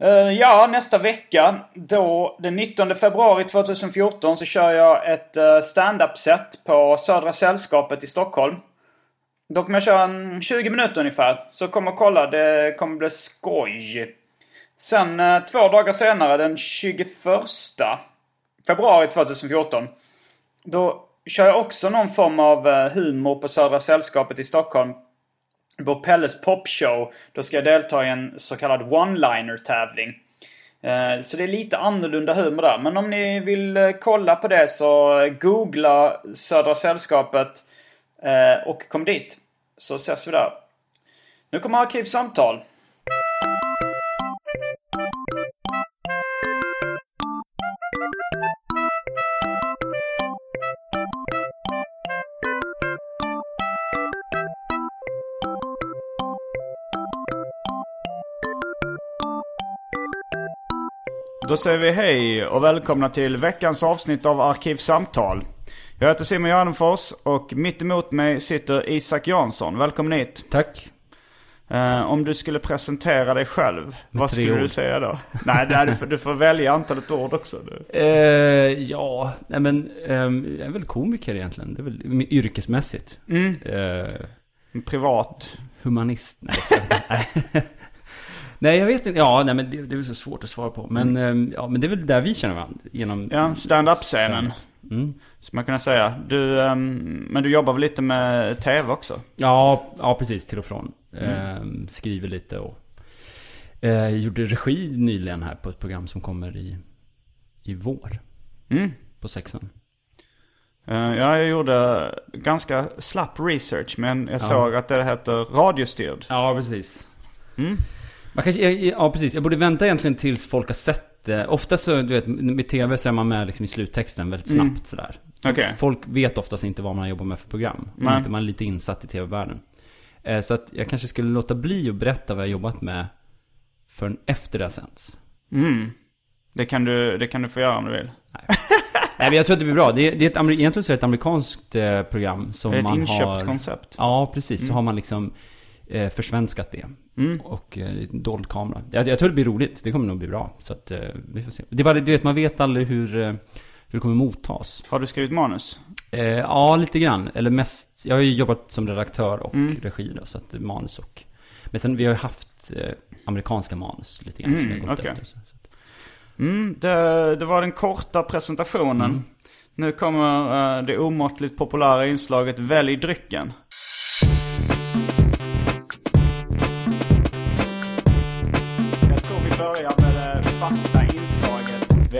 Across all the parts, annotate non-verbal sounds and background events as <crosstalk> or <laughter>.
Eh, ja, nästa vecka, då den 19 februari 2014, så kör jag ett uh, stand-up-set på Södra Sällskapet i Stockholm. Då kommer jag köra en 20 minuter ungefär. Så kom och kolla, det kommer bli skoj. Sen eh, två dagar senare, den 21 februari 2014, då kör jag också någon form av humor på Södra Sällskapet i Stockholm. På Pelles popshow. Då ska jag delta i en så kallad one-liner tävling. Eh, så det är lite annorlunda humor där. Men om ni vill eh, kolla på det så googla Södra Sällskapet eh, och kom dit. Så ses vi där. Nu kommer Arkivsamtal. Då säger vi hej och välkomna till veckans avsnitt av Arkivsamtal. Jag heter Simon Gärdenfors och mitt emot mig sitter Isak Jansson. Välkommen hit. Tack. Eh, om du skulle presentera dig själv, vad tre skulle du ord. säga då? nej, nej du, får, du får välja antalet ord också. Du. Eh, ja, nej men ehm, jag är väl komiker egentligen. Det är väl yrkesmässigt. Mm. Eh, Privat. humanist. Nej. <laughs> nej, jag vet inte. Ja, nej men det, det är så svårt att svara på. Men, ehm, ja, men det är väl där vi känner varandra. Genom... Ja, stand-up-scenen. Mm. Som man kunna säga. Du, ehm, men du jobbar väl lite med tv också? Ja, ja, precis. Till och från. Ehm, skriver lite och... Eh, gjorde regi nyligen här på ett program som kommer i, i vår. Mm. På sexan. Eh, ja, jag gjorde ganska slapp research, men jag såg att det heter radiostyrd. Ja, precis. Mm. Man kanske, ja, precis. Jag borde vänta egentligen tills folk har sett det. Ofta så, du vet, med tv så är man med liksom i sluttexten väldigt snabbt sådär. Så Mm. Okej. folk vet oftast inte vad man jobbar med för program. Man, Nej. inte, man är lite insatt i tv-världen. Eh, så att jag kanske skulle låta bli att berätta vad jag jobbat med förrän efter det har sänts. Mm. Det kan, du, det kan du få göra om du vill. Nej, men jag tror att det blir bra. Det är, det är ett, egentligen så är det ett amerikanskt eh, program som Det är ett man inköpt har... koncept. Ja, precis. Så har man liksom eh, försvenskat det. Mm. Och eh, dold kamera. Jag, jag tror det blir roligt. Det kommer nog bli bra. Så att eh, vi får se. Det är bara, du vet, man vet aldrig hur, eh, hur det kommer mottas. Har du skrivit manus? Eh, ja, lite grann. Eller mest, jag har ju jobbat som redaktör och Mm. regi då, så att manus och... Men sen, vi har ju haft eh, amerikanska manus lite grann. som Mm, vi har gått okej. efter, så. Mm, det, det var den korta presentationen. Mm. Nu kommer eh, det omåttligt populära inslaget Välj drycken.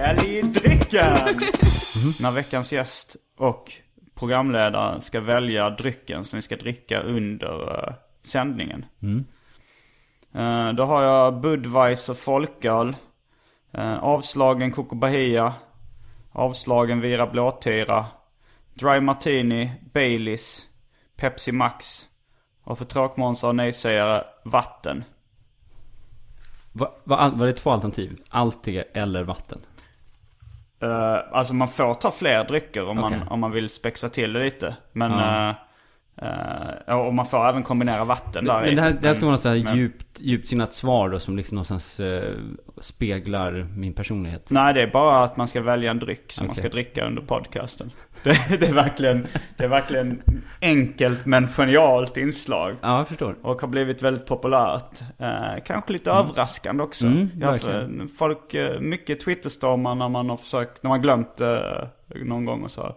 Inslaget Välj drycken! <laughs> När veckans gäst och programledare ska välja drycken som vi ska dricka under eh, sändningen. Eh, då har jag Budweiser folköl. Eh, avslagen Coco Bahia. Avslagen Vira Blåtira. Dry Martini, Baileys, Pepsi Max. Och för tråkmånsar och nejsägare, vatten. Va, va, var det två alternativ? Det eller vatten? Eh, alltså man får ta fler drycker om, Okej. man, om man vill spexa till det lite. Men eh, Eh, och man får även kombinera vatten där. Men det här, det här ska vara något men- djupt, djupt sinnat svar då som liksom någonstans eh, speglar min personlighet. Nej, det är bara att man ska välja en dryck som man Okej. ska dricka under podcasten. <laughs> Det, det, är verkligen, det är verkligen enkelt men genialt inslag. Ja, jag förstår. Och har blivit väldigt populärt. Eh, kanske lite överraskande också. Mm, för- folk, mycket Twitterstormar när man har försökt, när man glömt någon gång och så.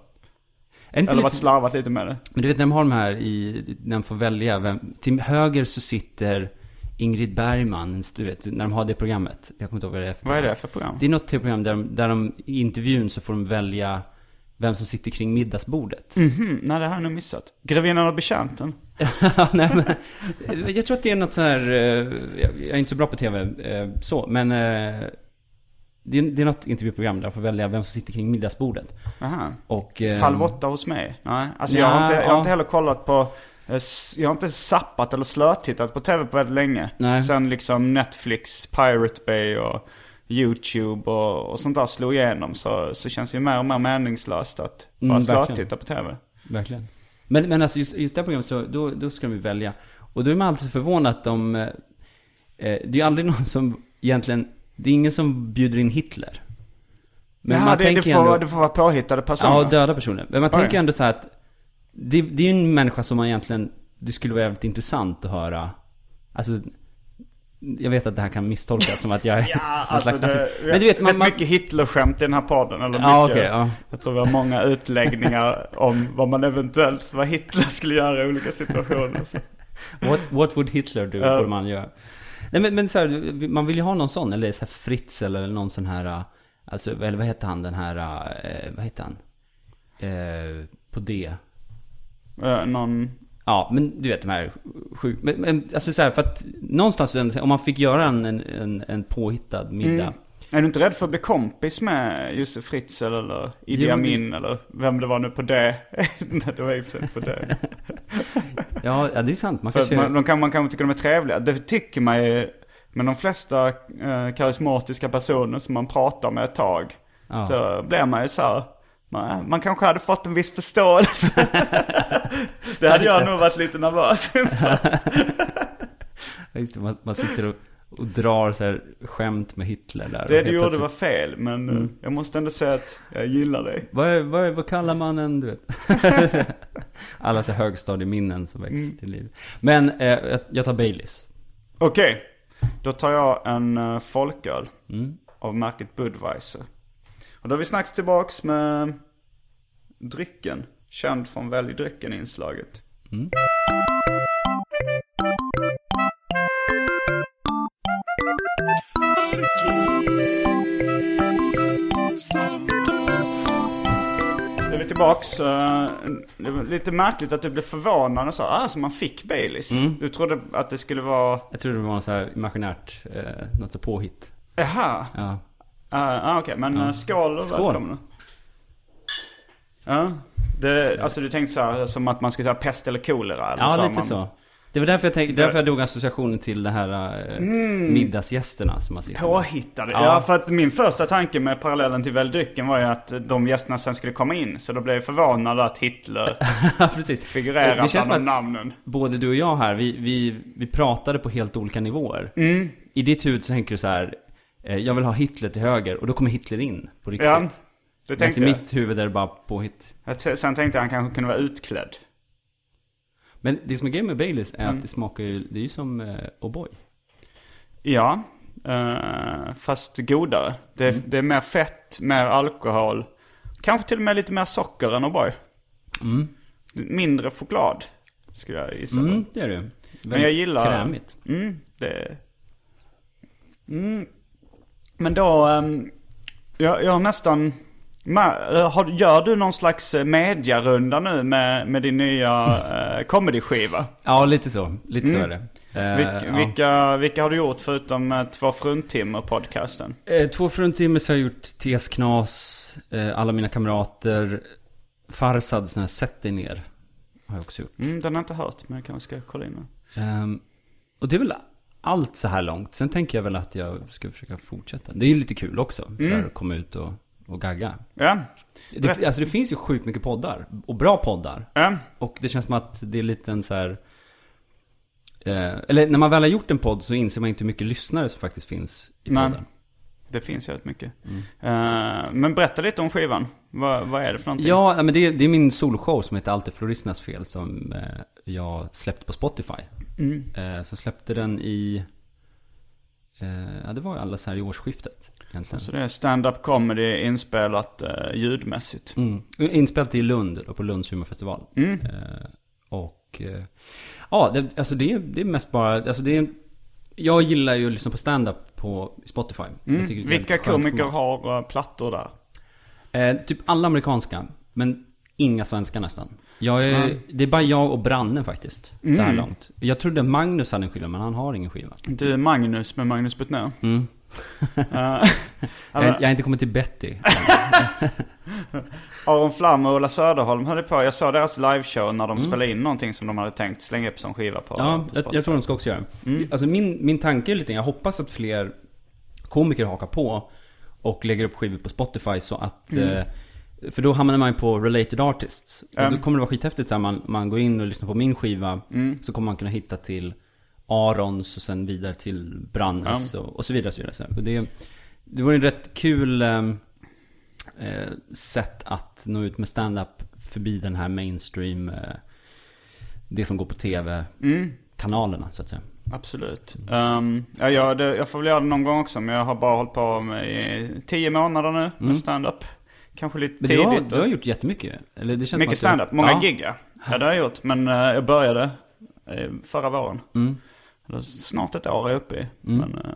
Är Eller varit lite, slarvat lite med det. men du vet när de har de här i, när de får välja vem, till höger så sitter Ingrid Bergman, du vet, när de har det programmet. Jag kommer inte ihåg vad det är för Vad är program. det för program? Det är något program där de, där de i intervjun så får de välja vem som sitter kring middagsbordet. Mhm, nej det har jag nog missat. Grevinnan och betjänten. <laughs> Nej, men, jag tror att det är något så här, eh, jag jag är inte så bra på tv, eh, så, men eh, det är, det är något intervjuprogram där de får välja vem som sitter kring middagsbordet. Aha. Och, eh, Halv åtta hos mig? Nej, alltså jag, har inte, jag har ja. inte heller kollat på eh, Jag har inte sappat eller slötittat på tv på väldigt länge. Nej. Sen liksom Netflix, Pirate Bay och YouTube och, och sånt där slog igenom så, så känns det ju mer och mer meningslöst att bara Mm, slötitta på tv. Verkligen. Men, men alltså just, just det här programmet så, då, då ska de välja. Och då är man alltid förvånad att de, eh, eh, det är ju aldrig <laughs> någon som egentligen, det är ingen som bjuder in Hitler. Men Jaha, man det, tänker det, får, ändå, det får vara påhittade personer. ja, döda personer. Men man Oj. tänker ändå så att, det, det är ju en människa som man egentligen, det skulle vara jävligt intressant att höra, alltså, jag vet att det här kan misstolkas som att jag är <laughs> Ja, alltså slags det. Men du vet, man, mycket Hitler-skämt i den här podden. Eller Ja, mycket, okej, ja. Jag tror vi har många utläggningar <laughs> om vad man eventuellt, vad Hitler skulle göra i olika situationer. What, what would Hitler do? Ja. borde man göra. Nej men, men så här, man vill ju ha någon sån, eller så här Fritz eller någon sån här, äh, alltså, eller vad heter han den här, äh, vad heter han? Eh, på D. Eh, någon... Ja, men du vet de här sjuk... Men, men alltså så här, för att någonstans, om man fick göra en, en, en påhittad middag. Mm. Är du inte rädd för att bli kompis med Josef Fritzl eller Idi Amin eller vem det var nu på det? <laughs> Nej, det var sig på det. <laughs> Ja, det är sant. Man kanske... man, de kan, man kan tycka de är trevliga. Det tycker man ju. Men de flesta eh, karismatiska personer som man pratar med ett tag. Ja. Då blir man ju så här. Man, man kanske hade fått en viss förståelse. <laughs> <laughs> det hade jag nog varit lite nervös inför. <laughs> Man, man sitter och, och drar så här skämt med Hitler där. Det du gjorde plötsligt- var fel. Men Mm. eh, jag måste ändå säga att jag gillar dig. Vad, vad, vad kallar man en, du vet? <laughs> Alla så högstadieminnen som väcks Mm. till liv. Men eh, jag, tar Baileys. Okej, då tar jag en uh, folköl Mm. av märket Budweiser. Och då är vi snacks tillbaks med drycken. Känd från Välj drycken-inslaget. Då är vi tillbaks. eh, det var lite märkligt att du blev förvånad och sa ah, så man fick Baileys. Du trodde att det skulle vara, Jag tror det var något så här imaginärt, eh, något så påhitt. jaha. Ja. Ah, ah, okej, men ja. skål och Skål. välkomna. Ja, det, alltså du tänkte så här som att man skulle säga pest eller kolera? Eller Ja, så, lite man, så. Det var därför jag, tänkte, därför jag drog associationen till det här eh, middagsgästerna som man sitter. Påhittade. Ja. Ja. för att min första tanke med parallellen till Välj drycken var ju att de gästerna sen skulle komma in. Så då blev jag förvånad att Hitler <laughs> precis. figurerar det känns bland de namnen. både du och jag här, vi, vi, vi pratade på helt olika nivåer. I ditt huvud så tänker du så här, eh, jag vill ha Hitler till höger, och då kommer Hitler in på riktigt. Ja, det Men tänkte i jag. mitt huvud är det bara påhitt. Sen tänkte jag att han kanske kunde vara utklädd. Men det som är grejen med Baileys är Mm. att det smakar ju, det är ju som eh, O'boy. Ja, eh, fast godare. Det, Mm. det är mer fett, mer alkohol. Kanske till och med lite mer socker än O'boy. Mindre choklad, skulle jag gissa. Mm, det är det. Men jag gillar... Krämigt. Mm, det... Mm. Men då, ehm, jag, jag har nästan... Eh, har, gör du någon slags eh, mediarunda nu med, med din nya uh, <laughs> comedyskiva? Ja, lite så. Lite Mm. så är det. Eh, Vilka, ja. vilka, har du gjort förutom uh, Två fruntimmer-podcasten? Eh, två fruntimmer så har jag gjort TS Knas, eh, Alla mina kamrater, Farsad, sån här Sätt dig ner. Har jag också gjort. Mm, den har jag inte hört, men jag kanske ska kolla in den. Ehm, och det är väl allt så här långt. Sen tänker jag väl att jag ska försöka fortsätta. Det är ju lite kul också. Så Mm. här, att komma ut och och gagga. Ja. Det, alltså det finns ju sjukt mycket poddar. Och bra poddar. Ja. Och det känns som att det är lite en så här... Eh, eller när man väl har gjort en podd så inser man inte hur mycket lyssnare som faktiskt finns i Nej. podden. Det finns jävligt mycket. Mm. Eh, men berätta lite om skivan. Vad, vad är det för någonting? Ja, nej, men det, är- det är min soloshow som heter Allt är floristernas fel som eh, jag släppte på Spotify. Mm. Eh, så släppte den i... Eh, ja, det var ju alldeles här i årsskiftet egentligen. Så det är stand-up comedy inspelat uh, ljudmässigt. Mm. Inspelat i Lund, då, på Lunds humorfestival. Mm. Eh, och... Eh, ja, det, alltså det, det är mest bara... Alltså det är, jag gillar ju att lyssna på stand-up på Spotify. Mm. Vilka komiker har uh, plattor där? Eh, typ alla amerikanska, men inga svenska nästan. Jag är, Mm. Det är bara jag och Branne faktiskt, så här långt. Jag trodde Magnus hade en skiva, men han har ingen skiva. Du är Magnus med Magnus Betnér. Mm. <laughs> Uh, <laughs> Jag, jag har inte kommit till Betty. <laughs> Aron Flam och Ola Söderholm höll på. Jag såg deras liveshow när Mm. de spelade in någonting som de hade tänkt slänga upp som skiva på, Ja, på jag, jag tror de ska också göra det. Alltså min, min tanke är lite, jag hoppas att fler komiker hakar på och lägger upp skivor på Spotify så att eh, För då hamnar man ju på related artists. Och Mm. då kommer det vara skithäftigt så man, man går in och lyssnar på min skiva Mm. Så kommer man kunna hitta till Arons och sen vidare till Brannes och, och så vidare. Och så vidare. Så här. Och det, det vore en rätt kul ehm, eh, sätt att nå ut med stand-up förbi den här mainstream eh, Det som går på tv Mm. så att säga. Absolut. Um, ja, jag, det, jag får väl göra det någon gång också, men jag har bara hållit på med i tio månader nu med stand-up. Kanske lite Mm. Men tidigt. du har, du har gjort jättemycket. Eller det känns Mycket stand-up, många ja. gig ja. Ja, det har jag gjort. Men eh, jag började eh, förra våren. Mm. Snart ett år är jag uppe i. Men, eh,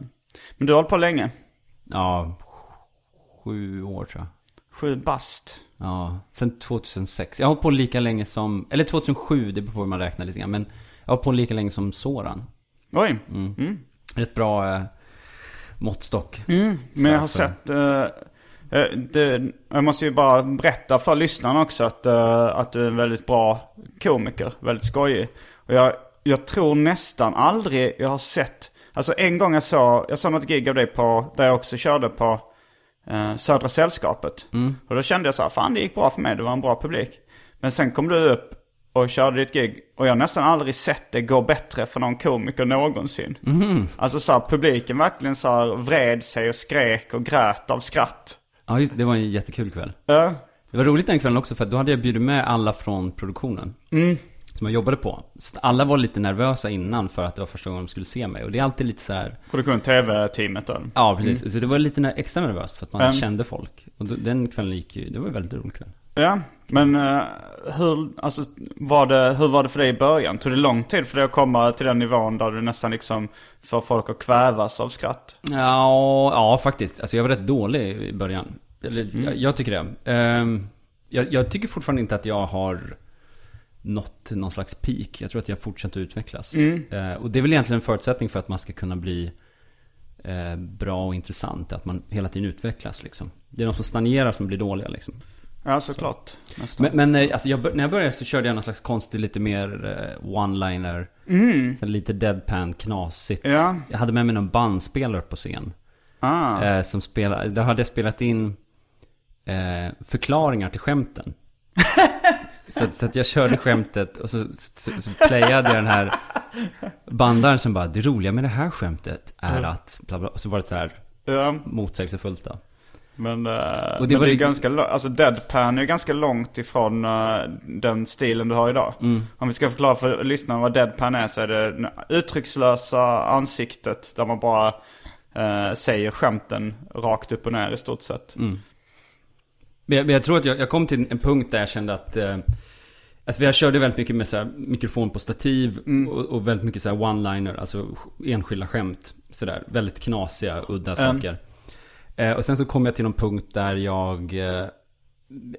men du har hållit på länge. Ja, sju år tror jag. Sju bast. Ja, sen 2006. Jag har hållit på lika länge som, eller 2007, det beror på hur man räknar lite grann. Men jag har hållit på lika länge som Soran. Oj. Rätt bra eh, måttstock. Men jag har sett... eh, eh, det, jag måste ju bara berätta för lyssnarna också att, eh, att du är en väldigt bra komiker. Väldigt skojig. Och jag, jag tror nästan aldrig jag har sett... Alltså en gång jag såg, jag såg något gig av dig på, där jag också körde på eh, Södra Sällskapet. Och då kände jag så här, fan det gick bra för mig, det var en bra publik. Men sen kom du upp och körde ditt gig. Och jag har nästan aldrig sett det gå bättre för någon komiker någonsin. Alltså så här, publiken verkligen så här vred sig och skrek och grät av skratt. Ja, just, det var en jättekul kväll. Ja. Det var roligt den kvällen också för då hade jag bjudit med alla från produktionen. Som jag jobbade på. Så alla var lite nervösa innan för att det var första gången de skulle se mig. Och det är alltid lite så här. Produktion TV-teamet då. Ja, precis. Så det var lite extra nervöst för att man Mm. kände folk. Och då, den kvällen gick ju, det var en väldigt rolig kväll. Ja, men eh, hur, alltså, var det, hur var det för dig i början? Tog det lång tid för dig att komma till den nivån där du nästan liksom får folk att kvävas av skratt? Ja, ja faktiskt. Alltså jag var rätt dålig i början. Eller, Mm. jag, jag tycker det. Ehm, jag, jag tycker fortfarande inte att jag har nått någon slags peak. Jag tror att jag fortsätter utvecklas. Mm. Eh, och det är väl egentligen en förutsättning för att man ska kunna bli eh, bra och intressant. Att man hela tiden utvecklas liksom. Det är de som stagnerar som blir dåliga liksom. Ja, såklart. Nästan. Men, men eh, alltså jag, när jag började så körde jag någon slags konstig, lite mer eh, one-liner. Så lite deadpan, knasigt. Mm. Ja. Jag hade med mig någon bandspelare på scen. ah. Eh, som spelade, där hade jag spelat in eh, förklaringar till skämten. <laughs> så, så att jag körde skämtet och så, så, så playade jag den här bandaren som bara Det roliga med det här skämtet är att bla bla. Och så var det så här ja, motsägelsefullt då. Men, eh, Och men det det, var är det- ganska, alltså deadpan är ganska långt ifrån eh, den stilen du har idag. Mm. Om vi ska förklara för lyssnarna vad deadpan är så är det det uttryckslösa ansiktet där man bara eh, säger skämten rakt upp och ner i stort sett. Mm. Men jag, men jag tror att jag, jag kom till en punkt där jag kände att eh, att jag körde väldigt mycket med så mikrofon på stativ och, och väldigt mycket så one-liner, alltså enskilda skämt. Sådär, väldigt knasiga, udda saker. Eh, och sen så kom jag till någon punkt där jag, eh,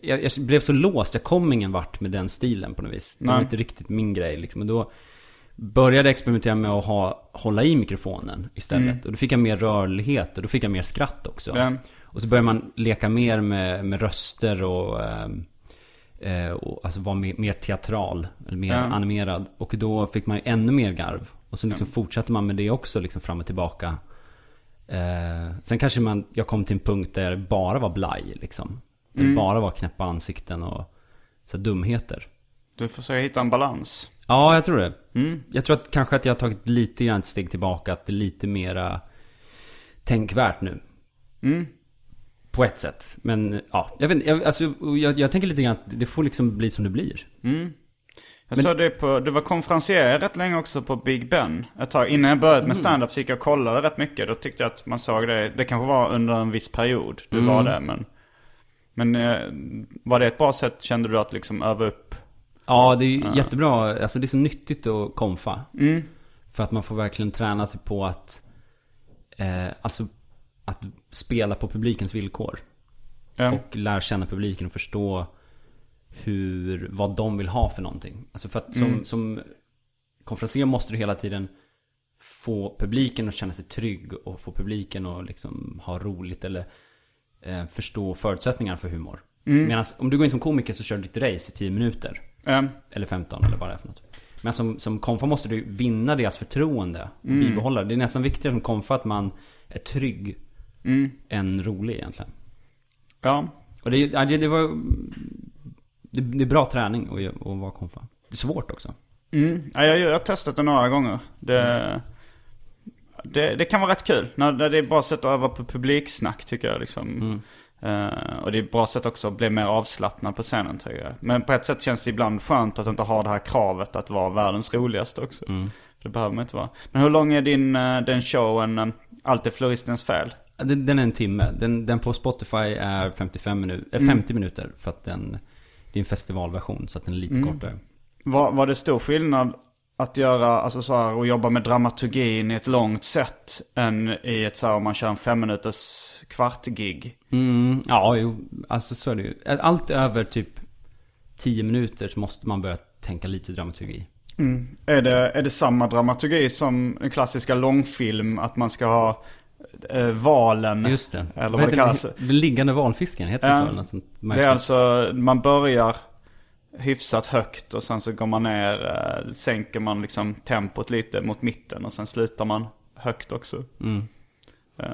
jag, jag blev så låst, jag kom ingen vart med den stilen på något vis. Det var Nej. inte riktigt min grej liksom. Och då började jag experimentera med att ha, hålla i mikrofonen istället. Och då fick jag mer rörlighet och då fick jag mer skratt också. Ja. Och så börjar man leka mer med, med röster och, ehm, eh, och alltså vara mer, mer teatral, eller mer Ja. animerad. Och då fick man ju ännu mer garv. Och så liksom fortsatte man med det också liksom fram och tillbaka. Eh, sen kanske man, jag kom till en punkt där det bara var blaj liksom. Där Mm. det bara var knäppa ansikten och så här, dumheter. Du försöker hitta en balans. Ja, jag tror det. Mm. Jag tror att kanske att jag har tagit lite grann ett steg tillbaka. Att det är lite mera tänkvärt nu. Mm. På ett sätt. Men ja, jag vet. Jag, alltså, jag, jag tänker lite grann att det får liksom bli som det blir. Jag såg det på, du var konferencier rätt länge också på Big Ben. Ett tag innan jag började med stand-up så gick jag och kollade rätt mycket. Då tyckte jag att man såg det. Det kanske var under en viss period du var där men. Men eh, var det ett bra sätt kände du att liksom öva upp? Ja, det är ju jättebra. Alltså det är så nyttigt att konfa. Mm. För att man får verkligen träna sig på att eh, Alltså Att spela på publikens villkor. Ja. Och lära känna publiken och förstå hur, vad de vill ha för någonting. Alltså för att som, Mm. som konferencier måste du hela tiden få publiken att känna sig trygg och få publiken att liksom ha roligt eller eh, förstå förutsättningar för humor. Mm. Medan om du går in som komiker så kör du ditt race i 10 minuter. Ja. Eller 15 eller vad det är för något. Men som, som konfa måste du vinna deras förtroende. Och Mm. bibehålla det. Det är nästan viktigare som konfa att man är trygg Mm. än rolig egentligen. Ja. Och det, det var... Det, är bra träning att, att vara konfa. Det är svårt också. Mm. Ja, jag, jag har testat det några gånger. Det, det, det kan vara rätt kul. När, det är ett bra sätt att öva på publiksnack tycker jag. Liksom. Eh, och det är ett bra sätt också att bli mer avslappnad på scenen tycker jag. Men på ett sätt känns det ibland skönt att inte ha det här kravet att vara världens roligaste också. För det behöver man inte vara. Men hur lång är din eh, den showen, uh, Allt är floristens fel? Den, den är en timme. Den, den på Spotify är 55 minuter, äh, 50 minuter. För att den... Det är en festivalversion så att den är lite kortare. Var, var det stor skillnad att göra, alltså så här, och jobba med dramaturgin i ett långt sätt än i ett så här, om man kör en fem minuters kvartgig? Mm, ja, jo, alltså så är det ju. Allt över typ 10 minuter så måste man börja tänka lite dramaturgi. Är det, är det samma dramaturgi som en klassiska långfilm? Att man ska ha eh, valen? Just det. Eller vad, heter det kallas. Den liggande valfisken, heter det Ja. så? Det är alltså, man börjar hyfsat högt och sen så går man ner, eh, sänker man liksom tempot lite mot mitten och sen slutar man högt också. Eh,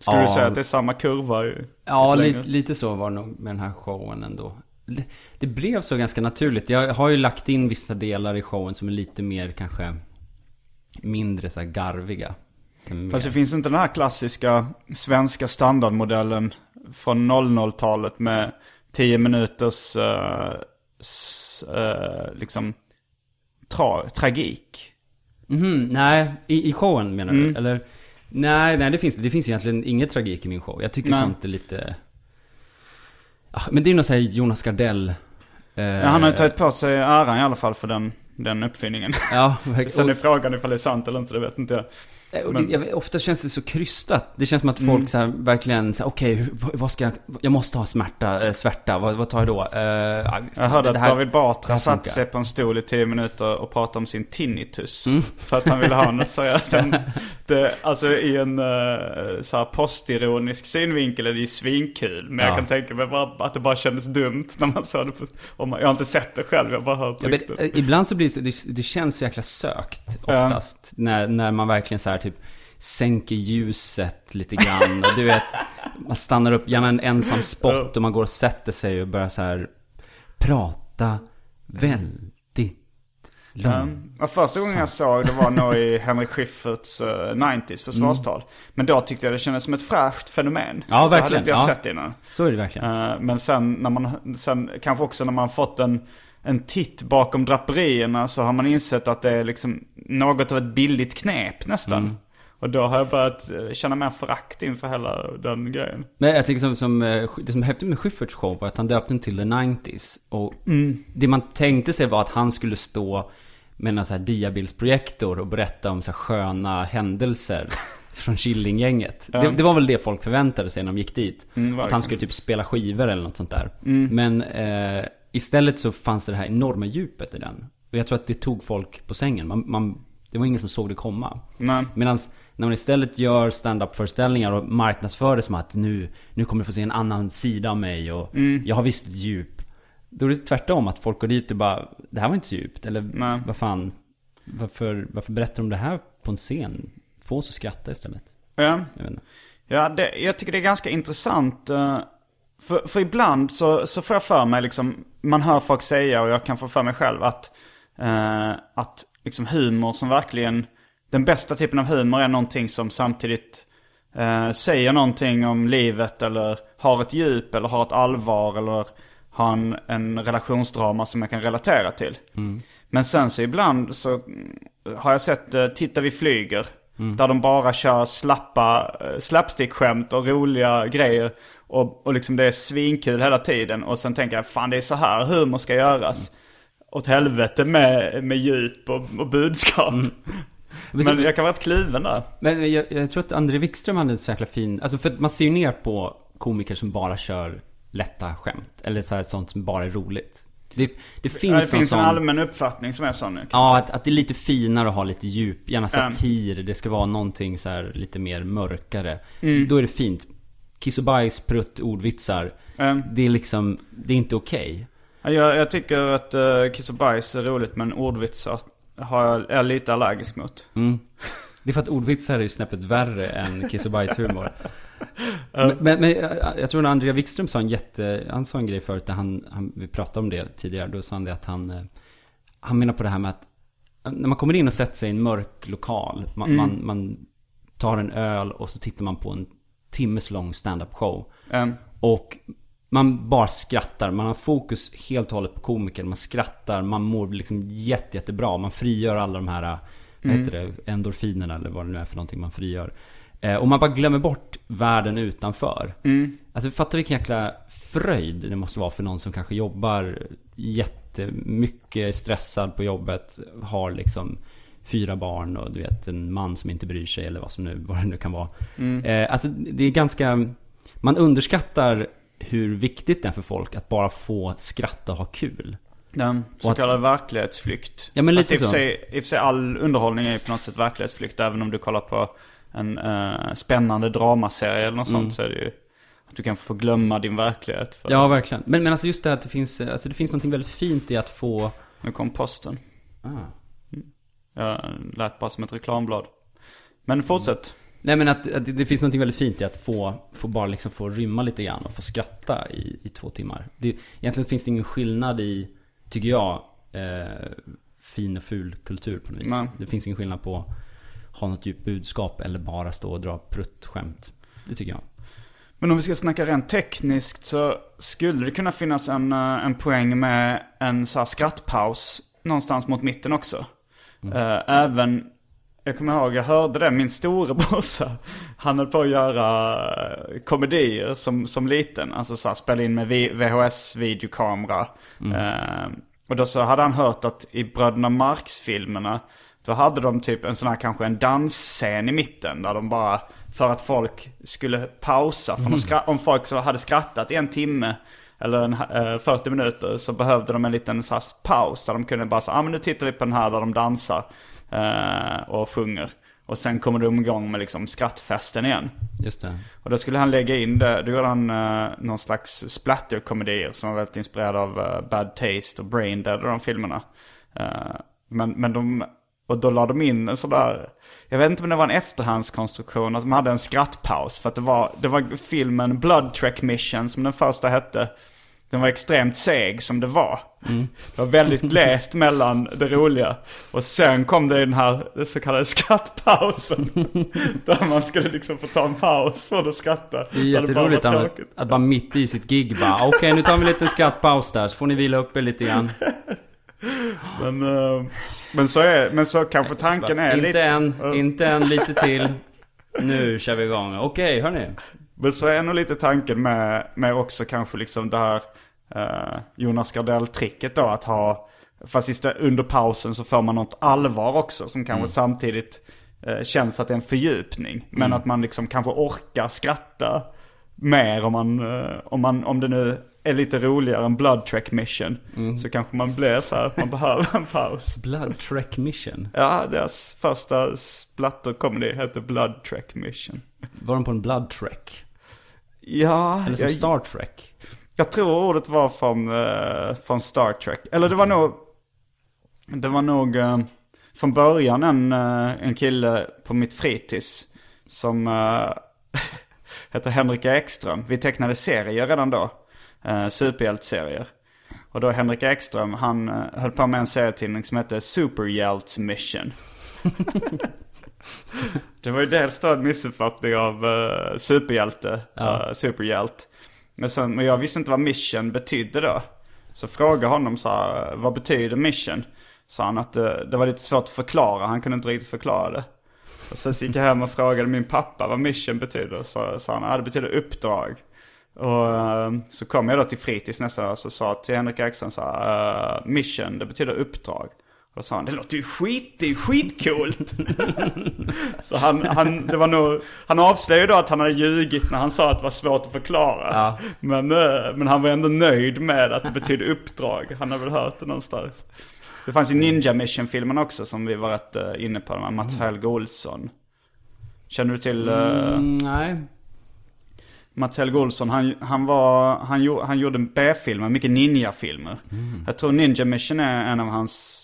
skulle Ja. du säga att det är samma kurva? i- Ja, lite lite, så var det nog med den här showen ändå. Det, det blev så ganska naturligt. Jag har ju lagt in vissa delar i showen som är lite mer kanske mindre så här garviga. Fast det finns inte den här klassiska svenska standardmodellen från 00-talet med 10 minuters eh, s, eh, liksom tra, tragik. Mhm, nej, i, i showen menar Mm. du? Eller? Nej, nej det finns det. finns egentligen inget tragik i min show. Jag tycker Nej. sånt är lite... Men det är ju något såhär Jonas Gardell... Eh, Ja, han har ju tagit på sig äran i alla fall för den, den uppfinningen. Ja, <laughs> Sen verkligen. är frågan ifall det är sant eller inte, det vet inte jag. Eh, Och Men- det, ofta känns det så krystat. Det känns som att Mm. folk så här, verkligen här, okej, hur- vad, ska jag, jag måste ha smärta, äh, svärta, vad, vad tar jag då? Uh, Jag hörde att David Batra här satte sig på en stol i 10 minuter och pratade om sin tinnitus. Mm. För att han ville ha något <laughs> seriöst. Alltså i en så här postironisk synvinkel är det ju svinkul. Men Ja. jag kan tänka mig bara, att det bara kändes dumt när man såg det. På, om man, jag har inte sett det själv, jag har bara hört Ja, men, ibland så blir det, så, det, det känns så jäkla sökt Ja. oftast. När, när man verkligen så här typ sänker ljuset lite grann. Och du vet, man stannar upp, gärna en ensam spot och man går och sätter sig och börjar så här prata väldigt långt. Ja, första gången jag såg det var nog i Henrik Schyfferts uh, 90s försvarstal. Men då tyckte jag det kändes som ett fräscht fenomen. Mm. Ja, Det hade verkligen. inte jag Ja. sett innan. Så är det verkligen. Eh, Men sen när man, sen kanske också när man fått en, en titt bakom draperierna så har man insett att det är liksom något av ett billigt knep nästan. Mm. Och då har jag börjat eh, känna mer förakt inför hela den grejen. Men jag tycker som, som, eh, det som är häftigt med Schyfferts show var att han döpte den till The 90s. Och det man tänkte sig var att han skulle stå med en så här diabildsprojektor och berätta om så här sköna händelser <laughs> från Killinggänget. Det, det var väl det folk förväntade sig när de gick dit. att han skulle typ spela skivor eller något sånt där. Men eh, istället så fanns det det här enorma djupet i den. Och jag tror att det tog folk på sängen. Man, man, det var ingen som såg det komma. Medan när man istället gör stand-up föreställningar och marknadsför det som att nu, nu kommer du få se en annan sida av mig och jag har visst ett djup. Då är det tvärtom, att folk går dit och bara, det här var inte så djupt. Eller Nej. vad fan, varför, varför berättar de det här på en scen? Få oss att skratta istället. Ja. Jag. Ja, det, jag tycker det är ganska intressant. För, för ibland så, så får jag för mig liksom, man hör folk säga och jag kan få för mig själv att, eh, att liksom humor som verkligen, den bästa typen av humor är någonting som samtidigt eh, säger någonting om livet eller har ett djup eller har ett allvar eller har en, en relationsdrama som jag kan relatera till. Men sen så ibland så mm, har jag sett eh, Titta vi flyger. Där de bara kör slappa eh, slapstick-skämt och roliga grejer. Och, och liksom det är svinkul hela tiden. Och sen tänker jag, fan det är så här humor ska göras. Åt helvete med, med djup och, och budskap. <laughs> Men jag kan vara kluven där. Men jag, jag tror att André Wikström hade en så jäkla fin... Alltså för man ser ju ner på komiker som bara kör lätta skämt. Eller så här, sånt som bara är roligt. Det, det finns Ja, det finns sån... en allmän uppfattning som är sån. Ja, att, att det är lite finare att ha lite djup. Gärna Mm. satir. Det ska vara någonting så här lite mer mörkare. Mm. Då är det fint. Kiss och bajs, prutt, ordvitsar. Mm. Det är liksom... Det är inte okej. Ja, Jag, jag tycker att uh, Kiss och bajs är roligt men ordvitsar har jag, är lite allergisk mot. Det är för att ordvitsar är ju snäppet värre än kiss och bajshumor. <laughs> men, men, men jag- jag tror att Andrea Wikström sa en jätte... Han sa en grej förut där han, han... Vi pratade om det tidigare. Då sa han det att han... eh, Han menar på det här med att... När man kommer in och sätter sig i en mörk lokal. Man, man, man tar en öl och så tittar man på en timmes lång stand-up show. Mm. Och man bara skrattar. Man har fokus helt och hållet på komikern. Man skrattar. Man mår liksom jätte, jättebra. Man frigör alla de här, vad heter det, endorfinerna eller vad det nu är för någonting man frigör. Eh, och man bara glömmer bort världen utanför. Alltså fatta vilken jäkla fröjd det måste vara för någon som kanske jobbar jättemycket stressad på jobbet. Har liksom fyra barn och du vet en man som inte bryr sig eller vad som nu, vad det nu kan vara. Eh, alltså det är ganska, man underskattar hur viktigt det är för folk att bara få skratta och ha kul. Den så att- kallad verklighetsflykt. Ja, men lite Fast i och för så. sig- I och för sig all underhållning är ju på något sätt verklighetsflykt. Även om du kollar på en eh, spännande dramaserie eller något Mm. sånt så är det ju att du kan få glömma din verklighet. För Ja, verkligen. Men, men alltså just det här att det finns, alltså det finns något väldigt fint i att få... Nu kom posten. Ah. Jag lät bara som ett reklamblad. Men fortsätt. Nej men att, att det- det finns något väldigt fint i att få, få bara liksom få rymma lite grann och få skratta i, i två timmar. Det, egentligen finns det ingen skillnad i, tycker jag, eh, fin och ful kultur på något vis. Nej. Det finns ingen skillnad på att ha något djupt budskap eller bara stå och dra pruttskämt. Det tycker jag. Men om vi ska snacka rent tekniskt så skulle det kunna finnas en, eh, en poäng med en så här skrattpaus någonstans mot mitten också. Eh, Även, jag kommer ihåg, jag hörde det, min storebrorsa, han höll på att göra eh, komedier som, som liten. Alltså så här, spela in med vi- VHS-videokamera. Eh, och då så hade han hört att i Bröderna Marx-filmerna, då hade de typ en sån här kanske en dansscen i mitten där de bara, för att folk skulle pausa. För skra- om folk så hade skrattat i en timme eller en, eh, 40 minuter så behövde de en liten så här paus där de kunde bara säga, ah, men nu tittar vi på den här där de dansar eh, och sjunger. Och sen kommer de igång med liksom skrattfesten igen. Just det. Och då skulle han lägga in det, då gjorde han eh, någon slags splatterkomedier som var väldigt inspirerad av eh, Bad Taste och Brain Dead och de filmerna. Eh, men, men de, och då la de in en sån där, jag vet inte om det var en efterhandskonstruktion, att de hade en skrattpaus. För att det var, det var filmen Blood Trek Mission som den första hette. Den var extremt seg som det var. Det var väldigt glest mellan det roliga. Och sen kom det den här så kallade skrattpausen. <laughs> där man skulle liksom få ta en paus från att skratta. Det är bara jätteroligt var att, tråkigt. att bara mitt i sitt gig bara Okej, nu tar vi en liten skrattpaus där så får ni vila upp er lite grann. <laughs> Men, eh, men, så är, men så kanske tanken är inte lite... en, inte en, lite till. Nu kör vi igång. Okej, hörni. Men så är nog lite tanken med, med också kanske liksom det här Jonas Gardell-tricket då att ha, fast under pausen så får man något allvar också som kanske samtidigt eh, känns att det är en fördjupning. Men att man liksom kanske orkar skratta mer om man, eh, om man, om det nu är lite roligare än Blood Trek Mission. Så kanske man blir så här att man behöver en paus. <laughs> Blood Trek Mission. Ja, deras första splatterkomedi heter Blood Trek Mission. Var de på en Blood Trek? Ja, Eller som jag, Star Trek? Jag tror ordet var från, eh, från Star Trek. Eller det var nog... Det var nog eh, från början en, eh, en kille på mitt fritids. som <laughs> uh, heter Henrik Ekström. Vi tecknade serier redan då. Uh, superhjälteserier. Och då Henrik Ekström, han uh, höll på med en serietidning som hette Superhjälts Mission. <laughs> det var ju dels då en missuppfattning av uh, superhjälte, ja. uh, superhjält. Men, sen, men jag visste inte vad mission betydde då. Så frågade honom så här, vad betyder mission? Sa han att det, det var lite svårt att förklara, han kunde inte riktigt förklara det. Och sen gick jag hem och frågade min pappa vad mission betyder. Så sa han, ja det betyder uppdrag. Och eh, så kom jag då till fritids nästa år och sa till Henrik Eriksson så här, eh, mission, det betyder uppdrag. Och då sa han, det låter ju skit, det är skitcoolt. <laughs> så han, han, det var nog, han avslöjade då att han hade ljugit när han sa att det var svårt att förklara. Ja. Men, uh, men han var ändå nöjd med att det betyder uppdrag. Han har väl hört det någonstans. Det fanns ju Ninja Mission-filmen också som vi var rätt uh, inne på. Med Mats mm. Helge Olsson. Känner du till? Uh, mm, nej. Mats Helge Olsson, han, han, var, han, han gjorde B-filmer, mycket ninja-filmer. Mm. Jag tror Ninja Mission är en av hans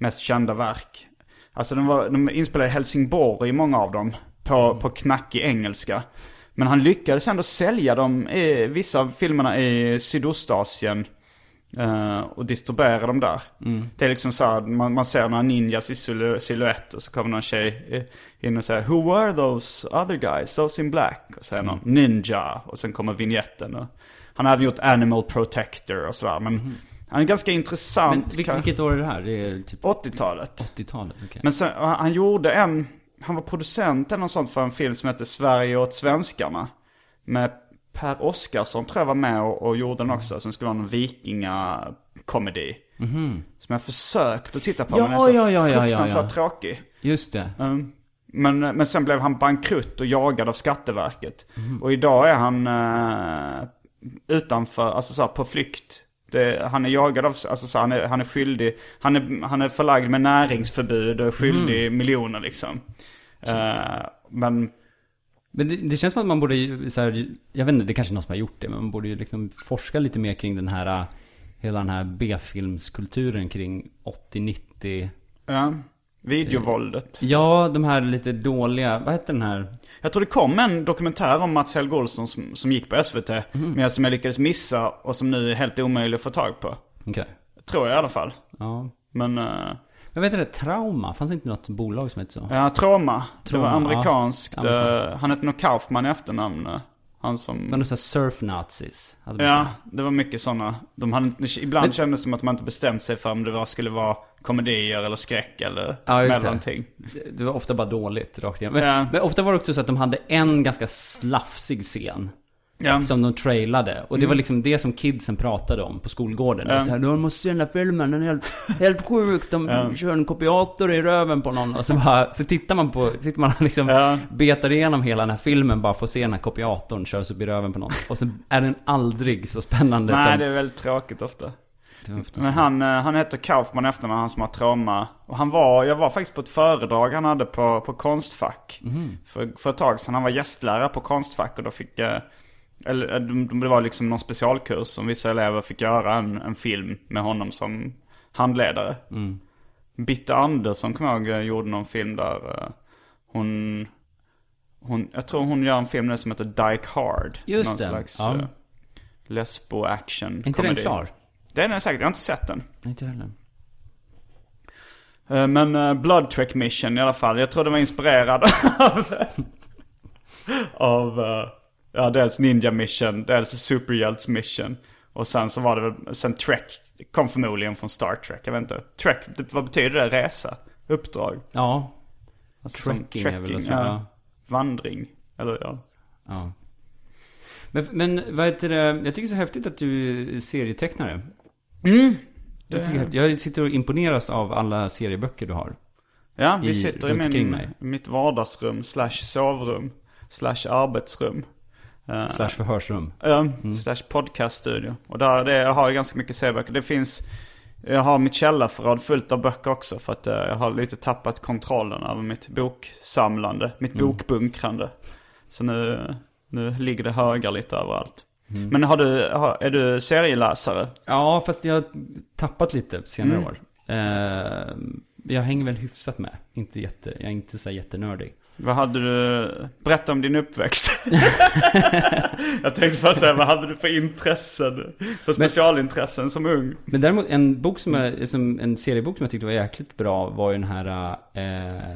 mest kända verk. Alltså de, var, de inspelade i Helsingborg, många av dem, på, mm. på knackig engelska. Men han lyckades ändå sälja dem, i, vissa av filmerna i Sydostasien. Uh, och distribuera dem där. Mm. Det är liksom så här, man, man ser några ninjas i silhuett och så kommer någon tjej in och säger Who were those other guys? Those in black? Och säger mm. någon Ninja. Och sen kommer vignetten. Och, han har även gjort Animal Protector och sådär. Men mm. Han är ganska intressant. Men vilket år är det här? Det är typ 80-talet. 80-talet, okej. Okay. Men sen, han gjorde en, han var producent eller något sånt för en film som heter Sverige åt svenskarna. Med Per Oscarsson tror jag var med och, och gjorde den också. Som skulle vara någon vikingakomedi. Mm -hmm. Som jag försökt att titta på ja, men är så ja, ja, ja, fruktansvärt ja, ja. tråkig. Just det. Um, men, men sen blev han bankrutt och jagad av Skatteverket. Mm. Och idag är han uh, utanför, alltså så här, på flykt. Det, han är jagad av, alltså så han är, han är skyldig, han är, han är förlagd med näringsförbud och skyldig mm. miljoner liksom. Uh, men men det, det, känns som att man borde, så här, jag vet inte, det är kanske är någon som har gjort det, men man borde ju liksom forska lite mer kring den här, hela den här B-filmskulturen kring 80-90. Ja, videovåldet. Ja, de här lite dåliga, vad heter den här? Jag tror det kom en dokumentär om Mats Helge Olsson som, som gick på SVT, mm. men som jag lyckades missa och som nu är helt omöjlig att få tag på. Okay. Tror jag i alla fall. Ja. Men... Uh... Jag vet inte, Trauma? Fanns det inte något bolag som hette så? Ja, Trauma. Det var amerikanskt. Ja. Han hette nog Kaufman i efternamn. Han som... Men så surf-nazis? Ja, det var mycket sådana. De hade, ibland Men... kändes det som att man inte bestämt sig för om det var, skulle vara komedier eller skräck eller ja, mellanting. Det. det var ofta bara dåligt rakt igen. Men, ja. men ofta var det också så att de hade en ganska slafsig scen. Ja. Som de trailade. Och det var mm. liksom det som kidsen pratade om på skolgården. Ja. Så här, du måste se den där filmen, den är helt, helt sjuk. De ja. kör en kopiator i röven på någon. Och så, bara, så tittar man på, sitter man liksom ja. betar igenom hela den här filmen bara för att se den här kopiatorn köras upp i röven på någon. Och så är den aldrig så spännande Nej, som... det är väldigt tråkigt ofta. Men han, eh, han heter Kaufman efternamn, han som har trauma. Och han var, jag var faktiskt på ett föredrag han hade på, på Konstfack. Mm. För, för ett tag sedan. Han var gästlärare på Konstfack och då fick eh, eller eh, det var liksom någon specialkurs som vissa elever fick göra en, en film med honom som handledare. Mm. Bitte Andersson kommer jag ihåg eh, gjorde någon film där eh, hon, hon, jag tror hon gör en film nu som heter Dyke Hard. Just någon det. slags ja. uh, lesbo action Är inte den klar? Den är säkert, jag har inte sett den. Inte heller. Men Blood Trek Mission i alla fall, jag tror den var inspirerad <laughs> av, av Ja, dels Ninja Mission, dels Superhjälts Mission. Och sen så var det väl, sen Trek kom förmodligen från Star Trek, jag vet inte. Trek, vad betyder det? Resa? Uppdrag? Ja. Alltså trekking, trekking är väl att säga. Ja. Vandring, eller ja. Ja. Men, men vad heter det, jag tycker det är så häftigt att du är serietecknare. Mm. Jag, tycker, jag sitter och imponeras av alla serieböcker du har. Ja, vi i, sitter i min, mitt vardagsrum slash sovrum slash arbetsrum. Uh, slash förhörsrum. Ja, mm. slash podcaststudio. Och där det, jag har ganska mycket serieböcker. Det finns, jag har mitt källarförråd fullt av böcker också. För att uh, jag har lite tappat kontrollen över mitt boksamlande, mitt mm. bokbunkrande. Så nu, nu ligger det högar lite överallt. Mm. Men har du, har, är du serieläsare? Ja, fast jag har tappat lite senare mm. år. Uh, jag hänger väl hyfsat med. Inte jätte, jag är inte så jättenördig. Vad hade du... Berätta om din uppväxt. <laughs> jag tänkte bara säga, vad hade du för intressen? För specialintressen som ung? Men däremot en bok som jag, som en seriebok som jag tyckte var jäkligt bra var ju den här eh,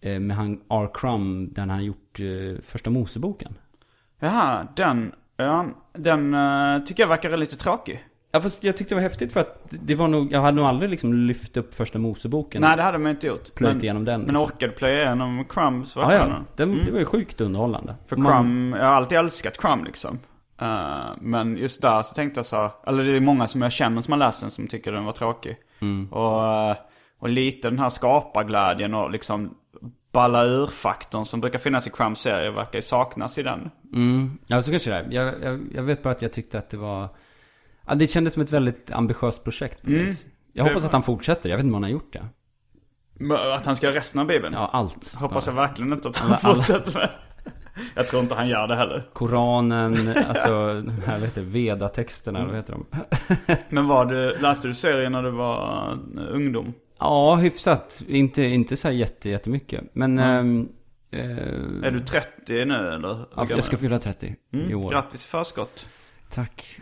eh, med han R. Crumb, där han gjort eh, första Moseboken. Jaha, den... Ja, den eh, tycker jag verkar lite tråkig. Ja fast jag tyckte det var häftigt för att det var nog, jag hade nog aldrig liksom lyft upp första Moseboken. Nej, det hade man inte gjort. Plöjt igenom den, Men liksom. orkade plöja igenom Crumbs Ja, versionen. ja. Den, Det var ju sjukt underhållande. För Man- Crumb, jag har alltid älskat Crumb liksom. Eh, men just där så tänkte jag så här, eller det är många som jag känner som har läst den som tycker den var tråkig. Och, eh, och lite den här skaparglädjen och liksom balla ur-faktorn som brukar finnas i Crumbs serie verkar ju saknas i den. Mm, ja så kanske det är. Jag, jag, jag vet bara att jag tyckte att det var... Ja, det kändes som ett väldigt ambitiöst projekt på vis. Jag hoppas att han fortsätter, jag vet inte om han har gjort det. Men Att han ska göra resten av Bibeln? Ja, allt. Hoppas jag verkligen inte att han Alla- fortsätter med. Jag tror inte han gör det heller. Koranen, <laughs> alltså de här, vad heter Veda-texterna, eller vad heter de? <laughs> Men var du, läste du serien när du var eh, ungdom? Ja, hyfsat. Inte, inte så här jätte, jättemycket. Men... ehm, eh, Är du 30 nu eller? Ja, jag ska fylla 30 du? i mm, år. Grattis i förskott. Tack.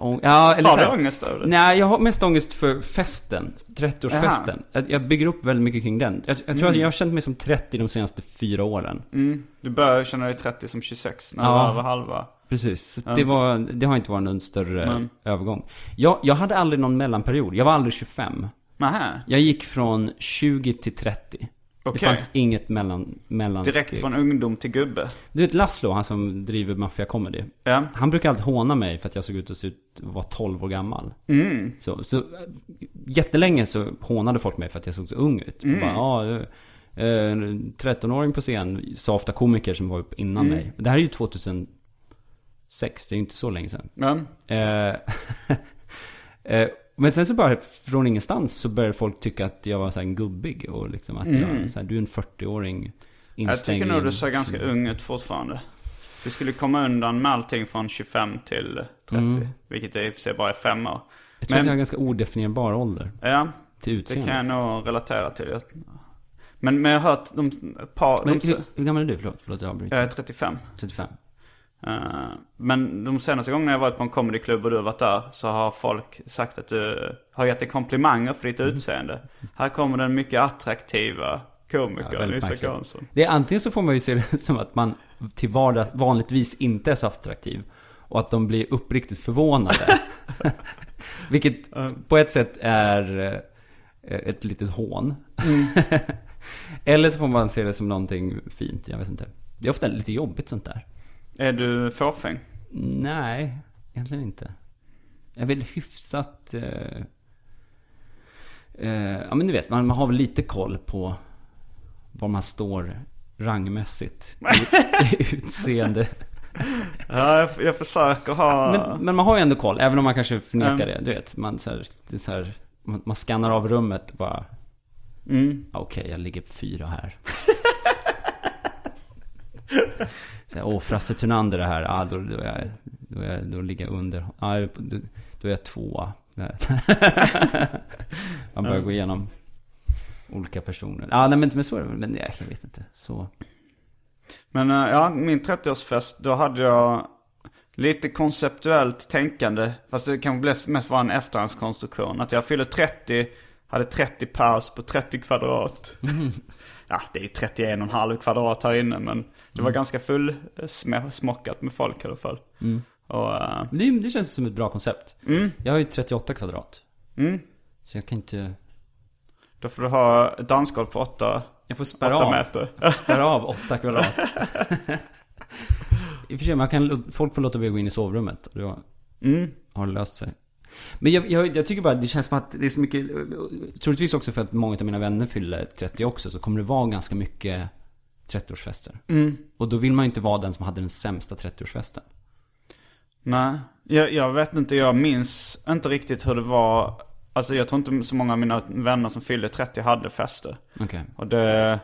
Ång- ja, eller Har du ångest över det? Nej, jag har mest ångest för festen. 30-årsfesten. Jag, jag bygger upp väldigt mycket kring den. Jag, jag tror att jag har känt mig som 30 de senaste fyra åren. Mm. Du började känna dig 30 som 26 när Ja. du var över halva. Precis. Så det, var, det har inte varit någon större Men- övergång. Jag, jag hade aldrig någon mellanperiod. Jag var aldrig 25. Nähä. Jag gick från 20 till 30. Okej. Det fanns inget mellan, mellansteg. Direkt från ungdom till gubbe. Du vet Laszlo, han som driver Mafia Comedy. Ja. Han brukar alltid håna mig för att jag såg ut att se ut att vara 12 år gammal. Mm. Så, så jättelänge så hånade folk mig för att jag såg så ung ut. Mm. Bara, ja, eh, en 13-åring på scen, sa ofta komiker som var upp innan Mm. mig. Det här är ju 2006, det är ju inte så länge sedan. Eh, <laughs> eh, men sen så bara från ingenstans så började folk tycka att jag var så här gubbig och liksom att jag, så här, du är en 40-åring Mm. jag tycker nog du ser ganska ung ut fortfarande. Du skulle komma undan med allting från 25 till 30. Vilket i och för sig bara är fem år. Mm. Jag tror att Men- jag har en ganska odefinierbar ålder Ja, till det kan jag nog relatera till. Men, men jag har hört de, par... Men De, hur, hur gammal är du? Förlåt, förlåt jag avbryter. jag är 35. 35. Eh, men de senaste gångerna jag varit på en comedyklubb och du har varit där så har folk sagt att du har gett dig komplimanger för ditt Mm. utseende. Här kommer den mycket attraktiva komikern väldigt Isak. Jansson. Det är antingen så får man ju se det som att man till vardag vanligtvis inte är så attraktiv. Och att de blir uppriktigt förvånade. <laughs> Vilket på ett sätt är eh, ett litet hån. <laughs> Eller så får man se det som någonting fint, jag vet inte. Det är ofta lite jobbigt sånt där. Är du fåfäng? Nej, egentligen inte. Jag är väl hyfsat... Eh, eh, ja men du vet, man, man har väl lite koll på var man står rangmässigt i, <laughs> utseende. Ja, jag, jag försöker ha... Men, men man har ju ändå koll, även om man kanske förnekar Mm. det. Du vet, man, så här, det så här, man, man skannar av rummet och bara... Mm. Okej, jag ligger på fyra här. <laughs> här, Åh, Frasse Thunander är här. Ja, då, då, är jag, då, är jag, då ligger jag under. Ja, då, då är jag tvåa. <laughs> Man börjar gå igenom olika personer. Ja, nej, men, men så är det väl. Men nej, jag vet inte. Så. Men eh, ja, min 30-årsfest, då hade jag lite konceptuellt tänkande. Fast det kanske mest var en efterhandskonstruktion. Att jag fyllde 30, hade 30 paus på 30 kvadrat. <laughs> Ja, det är 31,5 kvadrat här inne. Men det var ganska full eh, med folk i alla fall. Och, eh, Men Det, det känns som ett bra koncept. mm, Jag har ju 38 kvadrat. mm, Så jag kan inte... då får du ha ett dansgolv på 8, Jag får spärra 8 av. meter. Spärra av 8 kvadrat. <laughs> I och för sig, man kan, lå- folk får låta att gå in i sovrummet. Och då Mm. har det löst sig. Men jag, jag, jag tycker bara, det känns som att det är så mycket, troligtvis också för att många av mina vänner fyller 30 också, så kommer det vara ganska mycket 30-årsfester. Mm. Och då vill man ju inte vara den som hade den sämsta 30-årsfesten. Nej, jag, jag vet inte. Jag minns inte riktigt hur det var. Alltså jag tror inte så många av mina vänner som fyllde 30 hade fester. Okej. Och det är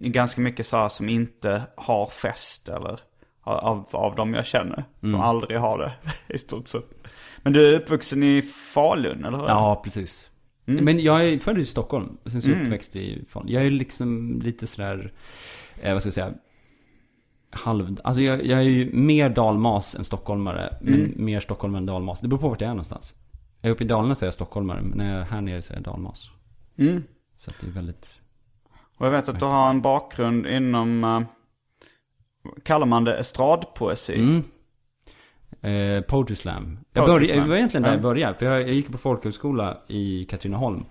ganska mycket så som inte har fest eller av, av dem jag känner. Som aldrig har det <laughs> i stort sett. Men du är uppvuxen i Falun eller hur? Ja, precis. Men jag är född i Stockholm, sen så uppväxt i Falun. Jag är liksom lite sådär, eh, vad ska jag säga, halv... Alltså jag, jag är ju mer dalmas än stockholmare, men mer stockholmare än dalmas. Det beror på vart jag är någonstans. Är jag uppe i Dalarna så är jag stockholmare, men när jag är här nere så är jag dalmas. Mm. Så att det är väldigt... Och jag vet att du har en bakgrund inom, uh, kallar man det estradpoesi? Mm. Eh, Poetry Slam. Jag började, Slam. det var egentligen där Ja. jag började. För jag, jag gick på folkhögskola i Katrineholm.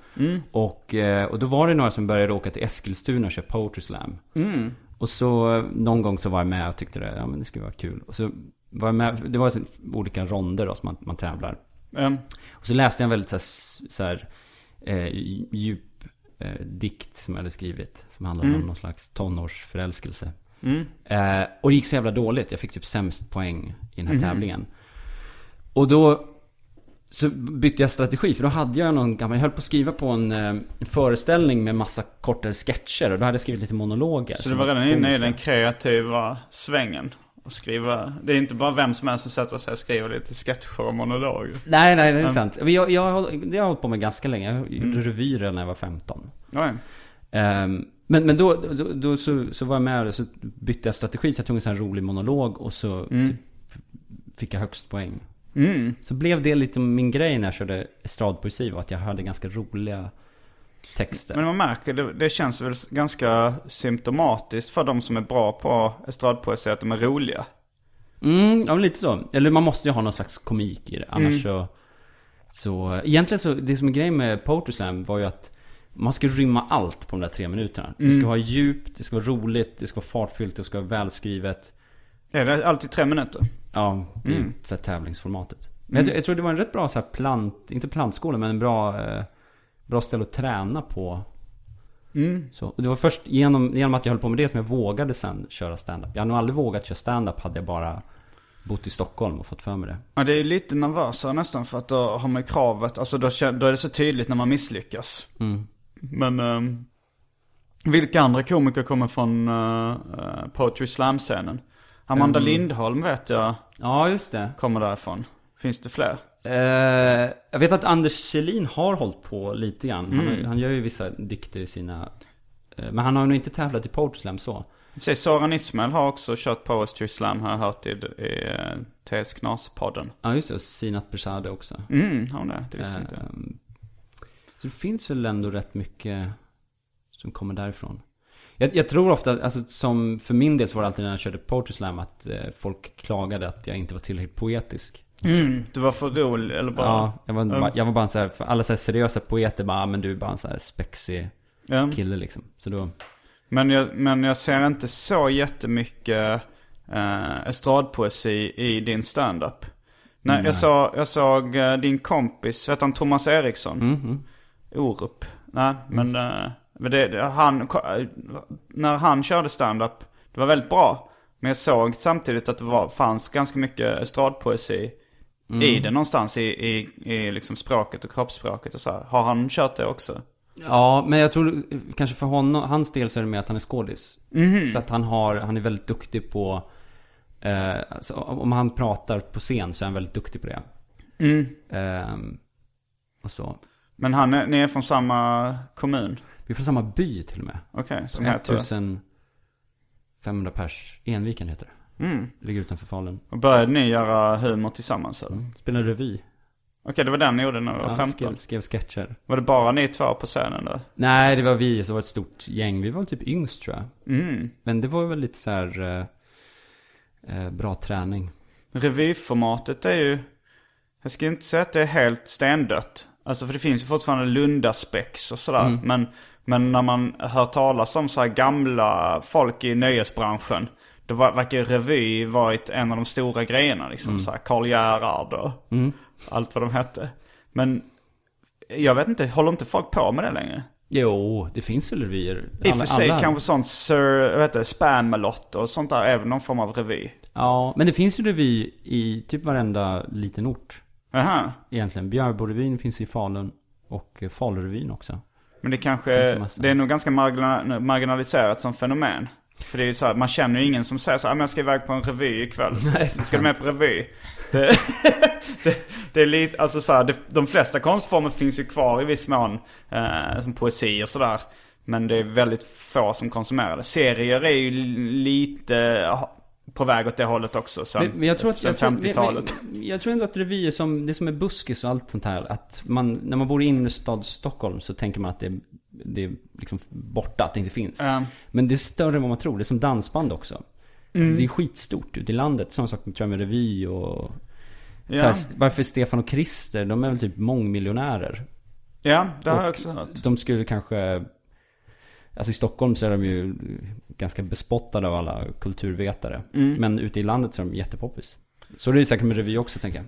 Och, eh, och då var det några som började åka till Eskilstuna och köra Poetry Slam. Och så eh, någon gång så var jag med och tyckte det, ja men det skulle vara kul. Och så var jag med, det var så olika ronder då som man, man tävlar. Mm. Och så läste jag en väldigt så här, så här eh, djup eh, dikt som jag hade skrivit. Som handlade om någon slags tonårsförälskelse. Eh, och det gick så jävla dåligt. Jag fick typ sämst poäng i den här tävlingen. Och då så bytte jag strategi. För då hade jag någon gammal, jag höll på att skriva på en, eh, en föreställning med massa kortare sketcher. Och då hade jag skrivit lite monologer. Så du var redan inne i den kreativa svängen? Och skriva, det är inte bara vem som helst som sätter sig och skriver lite sketcher och monologer. Nej, nej, det är sant. Jag, jag, det har jag hållit på med ganska länge. Jag gjorde revyer redan när jag var 15. Oj. Ehm, men men då, då, då så, så var jag med och så bytte jag strategi. Så jag tog en sån här rolig monolog och så typ, fick jag högst poäng. Mm. Så blev det lite min grej när jag körde estradpoesi. Var att jag hade ganska roliga texter. Men man märker, det, det känns väl ganska symptomatiskt för de som är bra på estradpoesi att de är roliga. Mm, ja men lite så. Eller man måste ju ha någon slags komik i det. Annars så... Så egentligen så, det som är grejen med Poetry Slam var ju att man ska rymma allt på de där tre minuterna. Det ska vara djupt, det ska vara roligt, det ska vara fartfyllt, det ska vara välskrivet. Är det alltid tre minuter? Ja, det är ju så här tävlingsformatet. Men jag, jag tror det var en rätt bra så här plant, inte plantskola, men en bra, eh, bra ställe att träna på. Så, och det var först genom, genom att jag höll på med det som jag vågade sen köra stand-up. Jag hade nog aldrig vågat köra stand-up hade jag bara bott i Stockholm och fått för mig det. Ja, det är lite nervösare nästan för att då har man ju kravet, alltså då, då är det så tydligt när man misslyckas. Men ehm, vilka andra komiker kommer från uh, Poetry Slam-scenen? Amanda Lindholm vet jag Ja, just det. kommer därifrån. Finns det fler? Eh, jag vet att Anders Kjellin har hållit på lite grann. Han, har- han gör ju vissa dikter i sina... men han har nog inte tävlat i Poetry Slam så. Säg Soran Ismail har också kört Poetry Slam har jag hört i, i uh, TS Knas-podden. Ja, just det. Och Sinat Persade också. Mm, har hon det? Det visste inte jag. Så det finns väl ändå rätt mycket som kommer därifrån. Jag, jag tror ofta, alltså som för min del så var det alltid när jag körde Poetry Slam att eh, folk klagade att jag inte var tillräckligt poetisk. Mm, du var för rolig eller bara? Ja, jag var, bara, jag var bara en så här, alla så här seriösa poeter bara, ah, men du är bara en så här spexig Ja. kille liksom. Så då, Men jag, men jag ser inte så jättemycket eh, estradpoesi i din standup. Nej, jag, så, jag såg eh, din kompis, vet han Thomas Eriksson? Mm, Orup. Nej, men, eh, men det, det, han, eh, när han körde standup, det var väldigt bra. Men jag såg samtidigt att det var, fanns ganska mycket estradpoesi i det någonstans i, i, i liksom språket och kroppsspråket och så här. Har han kört det också? Ja, men jag tror kanske för honom, hans del så är det mer att han är skådis. Mhm. Så att han har, han är väldigt duktig på, eh, alltså, om han pratar på scen så är han väldigt duktig på det. Mm. Ehm, och så. Men han är, ni är från samma kommun? Vi är från samma by till och med. Okej, som heter... 1500 pers, Enviken heter det. Mm. Det ligger utanför Falun. Och började ni göra humor tillsammans eller? Spelar revy. Okej, det var den ni gjorde när du var Ja, 15? skrev, skrev sketcher. Var det bara ni två på scenen då? Nej, det var vi, så var det ett stort gäng. Vi var typ yngst tror jag. Mm. Men det var väl lite så här eh, eh, bra träning. Revyformatet är ju... Jag ska inte säga att det är helt stendött. Alltså för det finns ju fortfarande Lundaspex och sådär. Men, men när man hör talas om så gamla folk i nöjesbranschen. Då var- verkar revy varit en av de stora grejerna liksom. Så här Karl Gerhard och allt vad de hette. Men jag vet inte, håller inte folk på med det längre? Jo, det finns väl revyer. I och för sig alla- kanske sånt Sir, vad heter det, och sånt där är väl någon form av revy. Ja, men det finns ju revy i typ varenda liten ort. Aha. Egentligen. Björborevyn finns i Falun. Och eh, Falurevyn också. Men det kanske, det är nog ganska margina- marginaliserat som fenomen. För det är ju så här, man känner ju ingen som säger så här, "Ah, jag ska iväg på en revy ikväll. <laughs> Nej, ska du med på revy? Det, <laughs> det, det är lite, alltså så här, det, de flesta konstformer finns ju kvar i viss mån. Eh, som poesi och sådär. Men det är väldigt få som konsumerar det. Serier är ju lite på väg åt det hållet också. Sen, Men, jag tror att... sen Jag tror, 50-talet. men, men, jag tror ändå att revyer som, det som är buskis och allt sånt här. Att man, när man bor i innerstad Stockholm så tänker man att det, det är liksom borta, att det inte finns. Ja. Men det är större än vad man tror. Det är som dansband också. Mm. Det är skitstort ute i landet. Samma sak tror jag med revy och... Ja. Här, varför Stefan och Christer, de är väl typ mångmiljonärer. Ja, det har jag också hört. De skulle kanske... Alltså i Stockholm så är de ju ganska bespottade av alla kulturvetare. Mm. Men ute i landet så är de jättepoppis. Så det är säkert med revy också tänker jag.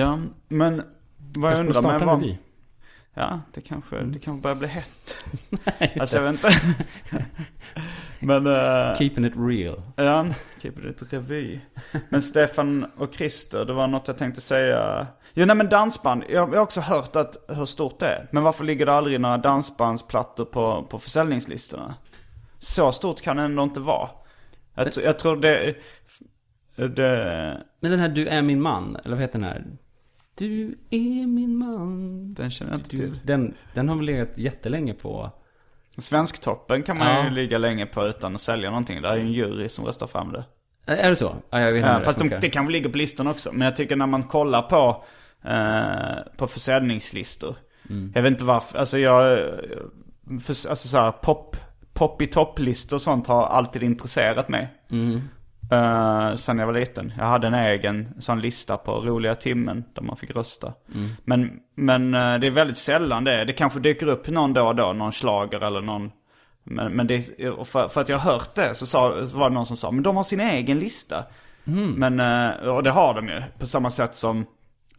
Ja, men vad jag undrar med var... revy. Ja, det kanske, Mm. det kanske börjar bli hett. <laughs> alltså jag vet inte. <laughs> men... Uh, Keeping it real. ja, keep it revy. Men Stefan och Christer, det var något jag tänkte säga. Jo, nej men dansband. Jag jag har också hört att, hur stort det är. Men varför ligger det aldrig några dansbandsplattor på, på försäljningslistorna? Så stort kan det ändå inte vara. Jag, tr- jag tror det... det Men den här Du är min man, eller vad heter den här? Du är min man. den känner jag inte till. den, den har väl legat jättelänge på... Svensktoppen kan man Ja. ju ligga länge på utan att sälja någonting. Det är ju en jury som röstar fram det. Är det så? Ja, jag vet inte Ja, fast de, funkar. det kanske ligger på listan också. Men jag tycker när man kollar på, eh, på försäljningslistor. Mm. Jag vet inte varför. Alltså jag, för, alltså så här, pop, pop i topplistor och sånt har alltid intresserat mig. Mm. Uh, sen jag var liten. Jag hade en egen sån lista på roliga timmen där man fick rösta. Mm. Men, men eh, det är väldigt sällan det. Det kanske dyker upp någon då och då, någon slager eller någon. Men, men det, för, för att jag har hört det så, sa, så var det någon som sa, men de har sin egen lista. Men, eh, och det har de ju. På samma sätt som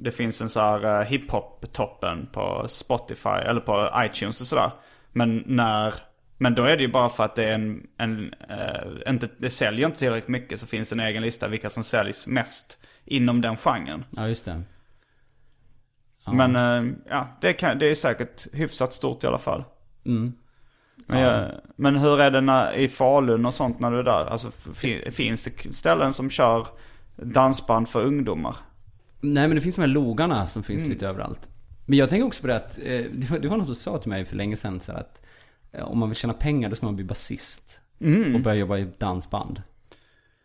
det finns en så här eh, hiphop-toppen på Spotify eller på iTunes och sådär. Men när, men då är det ju bara för att det är en, en eh, inte, det säljer inte tillräckligt mycket så finns en egen lista vilka som säljs mest inom den genren. Ja, just det. Ja. Men eh, ja, det, kan, det är säkert hyfsat stort i alla fall. Mm. Men, jag, men hur är det när, i Falun och sånt när du är där? Alltså fin, finns det ställen som kör dansband för ungdomar? Nej men det finns de här logarna som finns Mm. lite överallt. Men jag tänker också på det att, eh, det var, det var någon som sa till mig för länge sedan så att eh, om man vill tjäna pengar då ska man bli basist. Mm. Och börja jobba i dansband.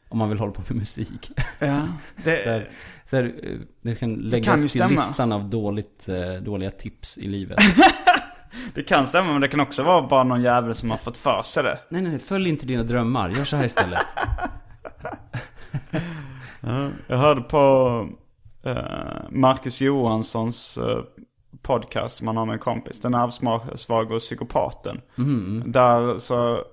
Om man vill hålla på med musik. Ja, det, <laughs> så här, så här, eh, det kan läggas kan ju till listan av dåligt, dåliga tips i livet. <laughs> det kan stämma men det kan också vara bara någon jävel som har fått för sig det. nej, nej, nej, följ inte dina drömmar. Gör så här istället. <laughs> Jag hörde på Marcus Johanssons eh, podcast som han har med en kompis. Den arvsvage och psykopaten. Där så,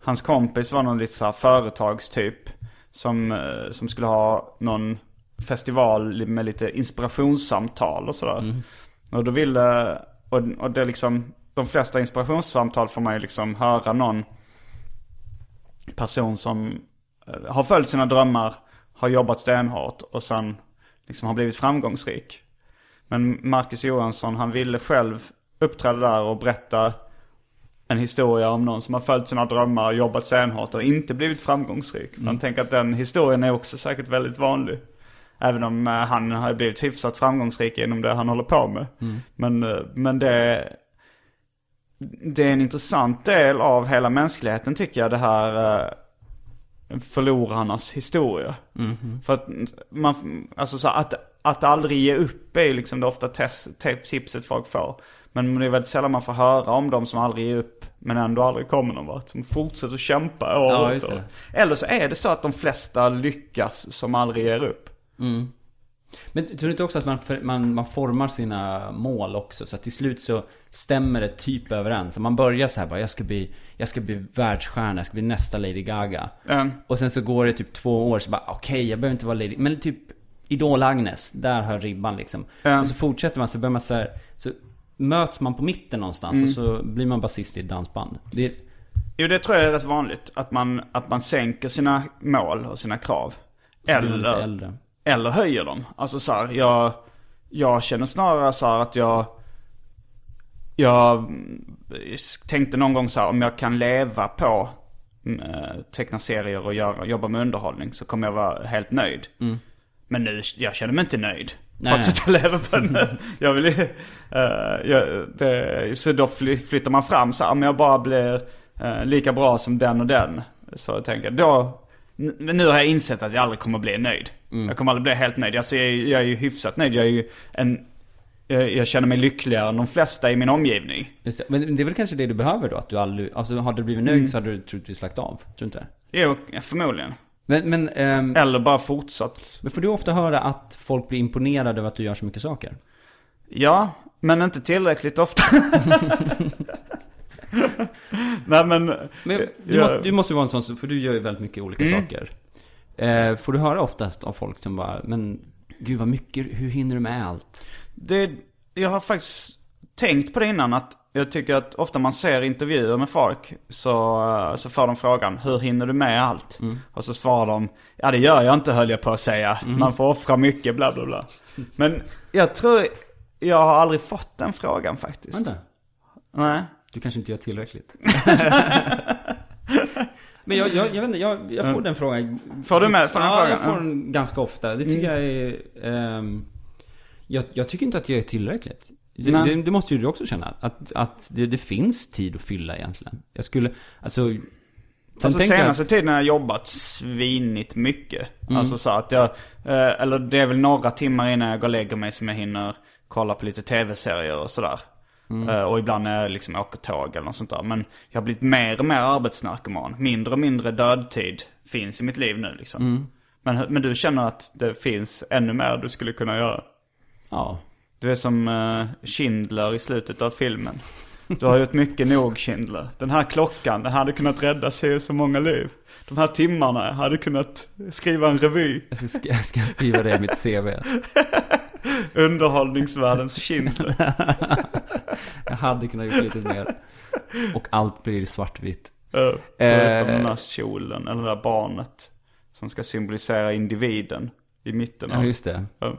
hans kompis var någon lite så här företagstyp. Som, eh, som skulle ha någon festival med lite inspirationssamtal och sådär. Och då ville, och, och det liksom, de flesta inspirationssamtal får man ju liksom höra någon person som eh, har följt sina drömmar, har jobbat stenhårt och sen liksom har blivit framgångsrik. Men Marcus Johansson, han ville själv uppträda där och berätta en historia om någon som har följt sina drömmar, jobbat stenhårt och inte blivit framgångsrik. Man tänker att den historien är också säkert väldigt vanlig. Även om eh, han har blivit hyfsat framgångsrik genom det han håller på med. Men, eh, men det, det är en intressant del av hela mänskligheten tycker jag, det här eh, förlorarnas historia. För att man, alltså så att, att aldrig ge upp är ju liksom det ofta test, te- tipset folk får. Men det är väldigt sällan man får höra om de som aldrig ger upp men ändå aldrig kommer någon vart. Som fortsätter kämpa år Ja, det. Eller så är det så att de flesta lyckas som aldrig ger upp. Men tror du inte också att man, man, man formar sina mål också? Så att till slut så stämmer det typ överens. Så man börjar så här bara, jag ska bli, jag ska bli världsstjärna, jag ska bli nästa Lady Gaga. Mm. Och sen så går det typ två år så bara, okej jag behöver inte vara Lady, men typ Idol-Agnes, där har ribban liksom. Ja. Och så fortsätter man, så börjar man så här, så möts man på mitten någonstans och så blir man basist i ett dansband. Det är, Jo det tror jag är rätt vanligt. Att man, att man sänker sina mål och sina krav. Eller, eller höjer dem. Alltså så här, jag, jag känner snarare så här att jag, jag mm, tänkte någon gång så här om jag kan leva på mm, eh, teckna serier och göra, jobba med underhållning så kommer jag vara helt nöjd. Men nu, jag känner mig inte nöjd. Trots att jag lever på en... <laughs> jag vill ju... eh, jag, det, så då fly, flyttar man fram så här, om jag bara blir eh, lika bra som den och den. Så jag tänker då... Nu har jag insett att jag aldrig kommer bli nöjd. Jag kommer aldrig bli helt nöjd. Alltså jag, är- jag är ju hyfsat nöjd. Jag är ju en... Jag, jag känner mig lyckligare än de flesta i min omgivning. Just det. Men det är väl kanske det du behöver då? Att du aldrig, alltså har du blivit nöjd så hade du troligtvis lagt av. Tror du inte? Jo, förmodligen. Men, men, ehm, Eller bara fortsatt. men får du ofta höra att folk blir imponerade över att du gör så mycket saker? Ja, men inte tillräckligt ofta. <laughs> Nej men... Men du, jag- måste, du måste ju vara en sån, för du gör ju väldigt mycket olika saker. Eh, får du höra oftast av folk som bara, men gud vad mycket, hur hinner du med allt? Det, jag har faktiskt tänkt på det innan att jag tycker att ofta man ser intervjuer med folk så, så får de frågan hur hinner du med allt? Och så svarar de ja det gör jag inte höll jag på att säga. Man får offra mycket bla bla bla. Men jag tror jag har aldrig fått den frågan faktiskt. Vänta. Nej. Du kanske inte gör tillräckligt. <laughs> Men jag, jag, jag vet inte, jag, jag får den frågan. Får du med- får den ja, frågan? jag får den ganska ofta. Det tycker jag är... ehm, jag, jag tycker inte att jag är tillräckligt. Det, Nej. det, det måste ju du också känna. Att, att det, det finns tid att fylla egentligen. Jag skulle, alltså... Sen Alltså senaste att- tiden har jag jobbat svinigt mycket. Alltså så att jag, eh, eller det är väl några timmar innan jag går och lägger mig som jag hinner kolla på lite tv-serier och sådär. Eh, och ibland när jag liksom åker tåg eller något sånt där. Men jag har blivit mer och mer arbetsnarkoman. Mindre och mindre dödtid finns i mitt liv nu liksom. Men, men du känner att det finns ännu mer du skulle kunna göra? Ja. Du är som eh, Schindler i slutet av filmen. Du har gjort mycket nog Schindler. Den här klockan, den hade kunnat rädda sig så många liv. De här timmarna hade kunnat skriva en revy. Jag ska, ska, ska skriva det i mitt CV. <laughs> Underhållningsvärldens Schindler. <laughs> Jag hade kunnat gjort lite mer. Och allt blir svartvitt. Uh, förutom Eh. den här kjolen, eller det där barnet. Som ska symbolisera individen i mitten Ja, av... just det. Ja.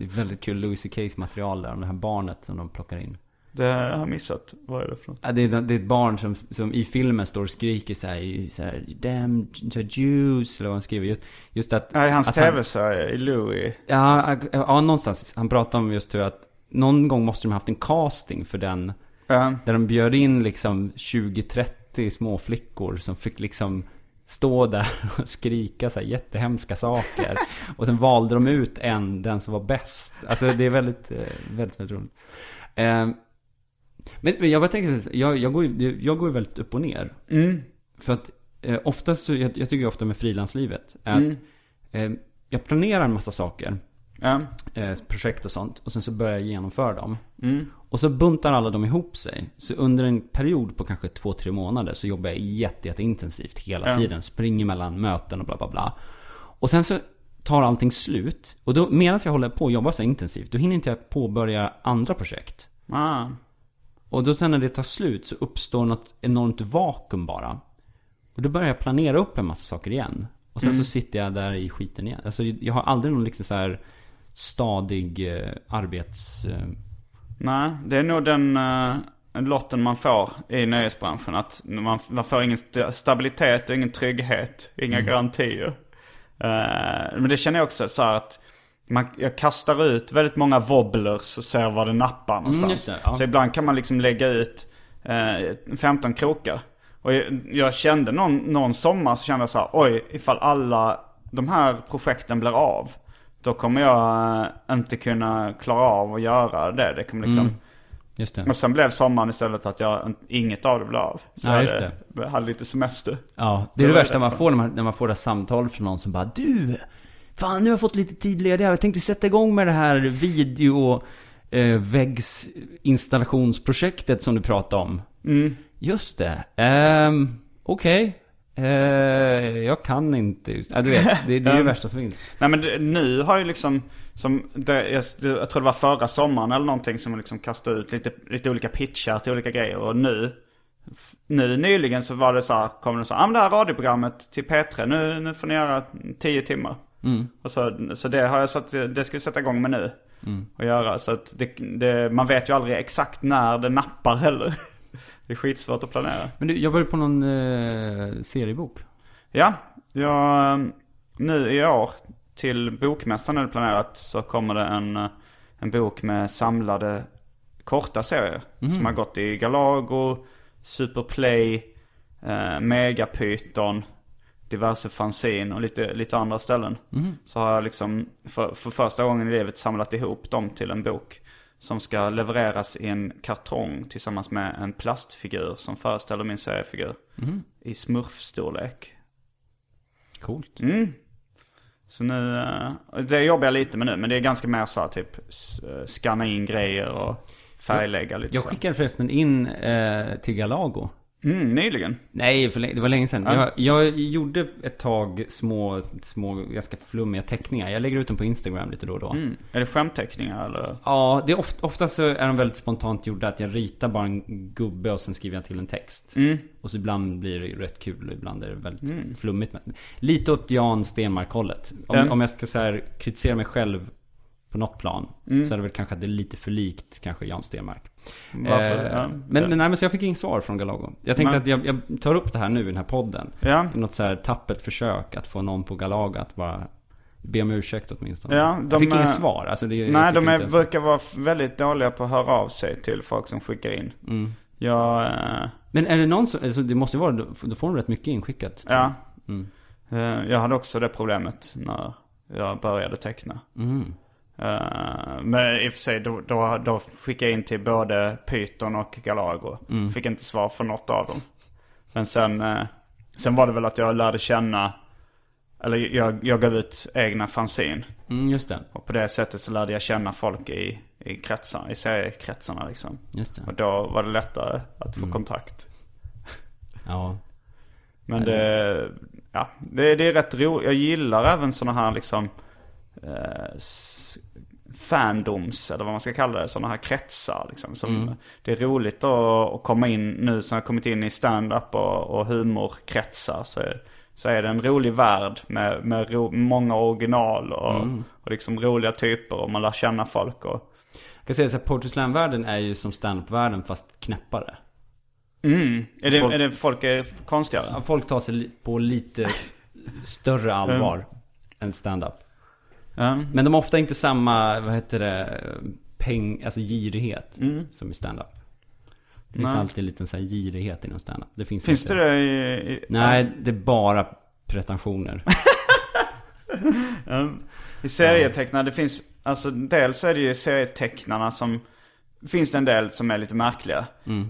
Det är väldigt kul Louis CK's material där om det här barnet som de plockar in. Det har jag missat. Vad är det för något? Ja, det, är, det är ett barn som, som i filmen står och skriker så här, i- så här Damn här, Jews, eller vad han skriver. Just, just att... Nej, hans att han- tv-serie i Louis. Ja, ja, någonstans. Han pratar om just hur att någon gång måste de ha haft en casting för den. Ja. Där de bjöd in liksom 20-30 små flickor som fick liksom stå där <laughs> och skrika så här jättehemska saker. <laughs> Och sen valde de ut en, den som var bäst. Alltså det är väldigt, eh, väldigt, väldigt roligt. Eh, Men, jag bara tänker, jag, jag, går, jag går väldigt upp och ner. Mm. För att eh, oftast, så, jag, jag tycker ofta med frilanslivet, att eh, jag planerar en massa saker Ja. eh, projekt och sånt. Och sen så börjar jag genomföra dem. Mm. Och så buntar alla dem ihop sig. Så under en period på kanske två, tre månader så jobbar jag jätte, jätteintensivt hela Ja. tiden. Springer mellan möten och bla bla bla. Och sen så tar allting slut. Och då medan jag håller på att jobba så intensivt, då hinner inte jag påbörja andra projekt. Ah. Och då sen när det tar slut så uppstår något enormt vakuum bara. Och då börjar jag planera upp en massa saker igen. Och sen så sitter jag där i skiten igen. Alltså jag har aldrig någon liksom så här stadig eh, arbets... Eh, Nej, det är nog den uh, lotten man får i nöjesbranschen. Att man, man får ingen st- stabilitet och ingen trygghet, inga garantier. Eh, men det känner jag också så här att man, jag kastar ut väldigt många wobblers och ser var det nappar någonstans. just det, ja. Så ibland kan man liksom lägga ut eh, 15 krokar. Och jag, jag kände någon, någon sommar så kände jag så här, oj, ifall alla de här projekten blir av. Då kommer jag eh, inte kunna klara av att göra det. Det kommer liksom... just det. Men sen blev sommaren istället att jag, inget av det blev av. Så Ja, just hade, jag hade lite semester. Ja, det är det, Det värsta man får när man, när man får det här samtalet från någon som bara Du! Fan, nu har jag fått lite tid ledig. Jag tänkte sätta igång med det här video eh, väggsinstallationsprojektet som du pratade om. Mm. Just det. Ehm, Okej. Eh, jag kan inte just... Ja, du vet. Det, det är det värsta som finns. Nej men det, nu har ju liksom, som det, jag, jag tror det var förra sommaren eller någonting som liksom kastade ut lite, lite olika pitchar till olika grejer. Och nu, nu nyligen så var det så här, kom det så här, ah, men det här radioprogrammet till P3, nu, nu får ni göra 10 timmar. Och så, så det har jag satt, det ska vi sätta igång med nu. Och göra, så att det, det, man vet ju aldrig exakt när det nappar heller. Det är skitsvårt att planera. Men du, jobbar du på någon eh, seriebok? Ja, jag, eh, nu i år till bokmässan är det planerat så kommer det en, eh, en bok med samlade korta serier. Som har gått i Galago, Superplay, eh, Megapyton, diverse fanzine och lite, lite andra ställen. Så har jag liksom för, för första gången i livet samlat ihop dem till en bok. Som ska levereras i en kartong tillsammans med en plastfigur som föreställer min seriefigur. I smurfstorlek. Coolt. Mm. Så nu, eh, det jobbar jag lite med nu. Men det är ganska mer så här, typ s- eh, in grejer och färglägga lite Jag skickade förresten in eh, till Galago. Mm, nyligen. Nej, för det var länge sedan. Jag, jag gjorde ett tag små, små, ganska flummiga teckningar. Jag lägger ut dem på Instagram lite då och då. Mm. Är det skämtteckningar eller? Ja, det är ofta, ofta så är de väldigt spontant gjorda. Att jag ritar bara en gubbe och sen skriver jag till en text. Och så ibland blir det rätt kul och ibland är det väldigt flummigt. Men lite åt Jan Stenmark-hållet. Om, Mm. om jag ska så här kritisera mig själv på något plan. Så är det väl kanske att det är lite för likt kanske Jan Stenmark. Varför? Eh, Ja. men, men nej, men så jag fick inget svar från Galago. Jag tänkte Nej. att jag, jag tar upp det här nu i den här podden. Ja. I något så här tappert försök att få någon på Galago att bara be om ursäkt åtminstone. Ja, de jag fick är- inget svar. Alltså det, Nej, de är, brukar vara väldigt dåliga på att höra av sig till folk som skickar in. Mm. Jag, eh, Men är det någon som, alltså det måste ju vara, då får de rätt mycket inskickat. ja. Mm. Eh, jag hade också det problemet när jag började teckna. Mm. Eh, men i och för sig, då, då, då skickade jag in till både Python och Galago. Mm. Fick inte svar från något av dem. Men sen, eh, sen var det väl att jag lärde känna, eller jag, jag gav ut egna fanzine. Mm, just det. Och på det sättet så lärde jag känna folk i, i kretsar, i seriekretsarna liksom. Just det. Och då var det lättare att Mm. få kontakt. Ja. Men det, ja, det, det är rätt roligt. Jag gillar även sådana här liksom eh, fandoms, eller vad man ska kalla det, sådana här kretsar. Liksom, som, Det är roligt att, att komma in nu som jag kommit in i stand-up och, och humorkretsar. Så, så är det en rolig värld med, med ro, många original och, och liksom roliga typer och man lär känna folk. Och, Jag kan säga så här, Poetry Slam-världen är ju som stand-up-världen fast knäppare. mm, är, det, Folk- är det folk är konstigare? Ja, Folk tar sig på lite större allvar än stand-up. Men de har ofta inte samma, vad heter det, peng, alltså girighet som i stand-up. Det finns Nej. alltid en liten så här girighet inom stand-up. Det finns, Finns inte. det i... i Nej, det är bara pretensioner. <laughs> I serietecknare, det finns, alltså dels är det ju serietecknarna som, finns det en del som är lite märkliga.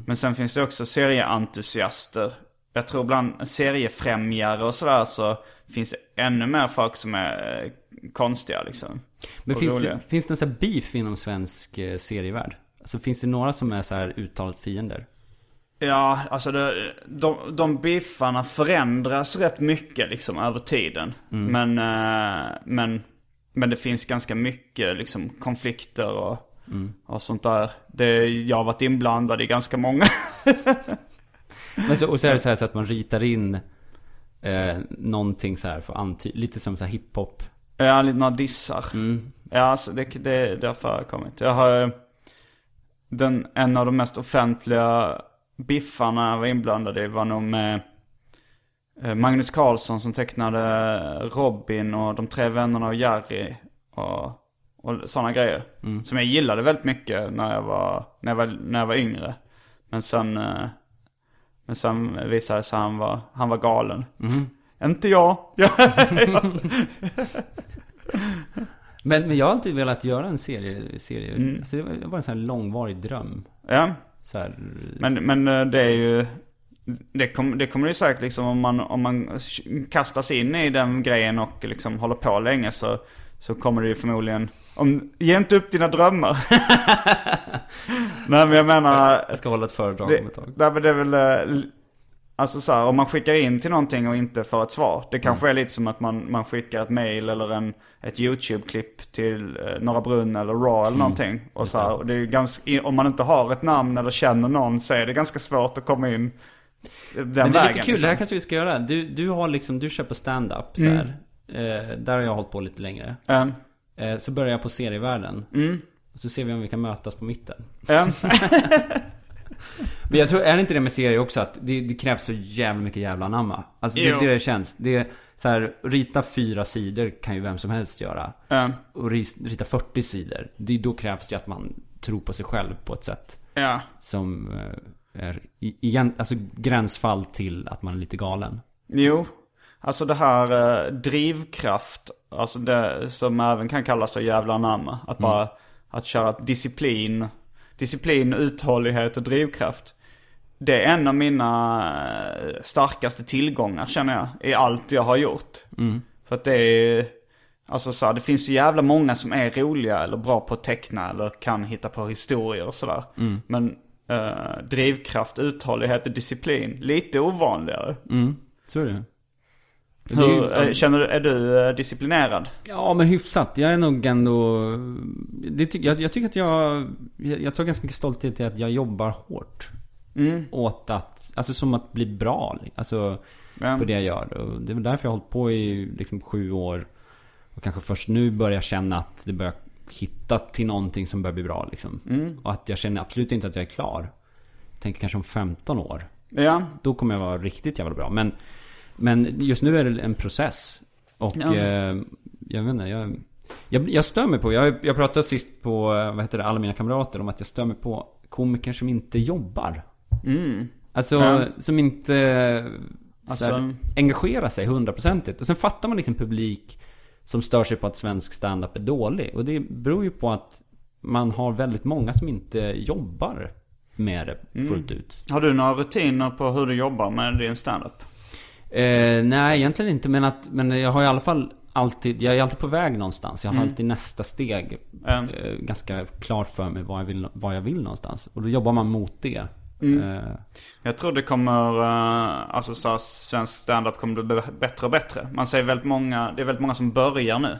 Men sen finns det också serieentusiaster. Jag tror bland seriefrämjare och sådär så finns det ännu mer folk som är eh, konstiga liksom. Men finns roliga. det, finns det någon sån här beef inom svensk eh, serievärld? Alltså finns det några som är så här uttalat fiender? Ja, alltså det, de, de biffarna förändras rätt mycket liksom över tiden. Men, eh, men, men det finns ganska mycket liksom konflikter och, och sånt där. Det, jag har varit inblandad i ganska många. <laughs> Men så, och så är det så här så att man ritar in eh, någonting så här för anty- lite som så här hiphop. Ja, lite några dissar. Ja, alltså det, det, det har förekommit. Jag har eh, den, en av de mest offentliga biffarna jag var inblandad i var nog med eh, Magnus Carlsson som tecknade Robin och de tre vännerna och Jerry och, och sådana grejer. Som jag gillade väldigt mycket när jag var, när jag var, när jag var yngre. Men sen, eh, men sen visade det sig att han var, han var galen. Inte jag. <laughs> Men, men jag har alltid velat göra en serie. serie. Alltså det var- en sån här långvarig dröm. ja. Så här, Men, men eh, det är ju... Det, kom, det kommer det ju säkert liksom om man, om man kastas in i den grejen och liksom håller på länge så, så kommer det ju förmodligen... Om, ge inte upp dina drömmar. <laughs> Nej men jag menar... jag ska hålla ett föredrag Det, om ett tag. nej, men det är väl... eh, Alltså så här, om man skickar in till någonting och inte får ett svar. Det kanske är lite som att man, man skickar ett mail eller en, ett YouTube-klipp till eh, Norra Brunn eller Raw eller någonting. Och så här, och det är ganska, om man inte har ett namn eller känner någon så är det ganska svårt att komma in den Men det är vägen. lite kul, liksom. det här kanske vi ska göra. Du, du har liksom, du kör på stand-up så här. Eh, där har jag hållit på lite längre. Mm. Eh, så börjar jag på serievärlden. Mm. Och så ser vi om vi kan mötas på mitten. <laughs> <laughs> Men jag tror, är det inte det med serier också att det, det krävs så jävla mycket jävla anamma? Alltså det det det känns. Det är så här, rita fyra sidor kan ju vem som helst göra. Ja. Och rita 40 sidor. Det, då krävs det att man tror på sig själv på ett sätt Ja. som eh, är igen, alltså gränsfall till att man är lite galen. Jo. Alltså det här eh, drivkraft, alltså det som även kan kallas för jävla anamma. Att bara, att köra disciplin, disciplin, uthållighet och drivkraft. Det är en av mina eh, starkaste tillgångar känner jag, i allt jag har gjort. För att det är, alltså så här, det finns så jävla många som är roliga eller bra på att teckna eller kan hitta på historier och sådär. Men eh, drivkraft, uthållighet och disciplin, lite ovanligare. Så är det. Hur, ju- eh, känner du, är du eh, disciplinerad? Ja, men hyfsat. Jag är nog ändå... Det jag, jag tycker att jag... Jag, tar ganska mycket stolthet i att jag jobbar hårt. Åt att... Alltså som att bli bra. Alltså Ja. på det jag gör. Och det är därför jag har hållit på i liksom sju år. Och kanske först nu börjar känna att det börjar hitta till någonting som börjar bli bra liksom. Och att jag känner absolut inte att jag är klar. Jag tänker kanske om 15 år. Ja. Då kommer jag vara riktigt jävla bra. Men, men just nu är det en process. Och Ja. eh, jag vet inte, jag, jag, jag stör mig på, jag, jag pratade sist på, eh, vad heter det, alla mina kamrater om att jag stör mig på komiker som inte jobbar. Alltså, Ja. som inte Alltså- så här, engagerar sig hundraprocentigt. Och sen fattar man liksom publik som stör sig på att svensk standup är dålig. Och det beror ju på att man har väldigt många som inte jobbar med det fullt ut. Har du några rutiner på hur du jobbar med din standup? Eh, nej, egentligen inte. Men, att, men jag har i alla fall alltid, jag är alltid på väg någonstans. Jag har alltid nästa steg Mm. eh, ganska klart för mig vad jag, vill, vad jag vill någonstans. Och då jobbar man mot det. Mm. Eh, Jag tror det kommer, eh, alltså så här, svensk standup kommer bli bättre och bättre. Man ser väldigt många, det är väldigt många som börjar nu.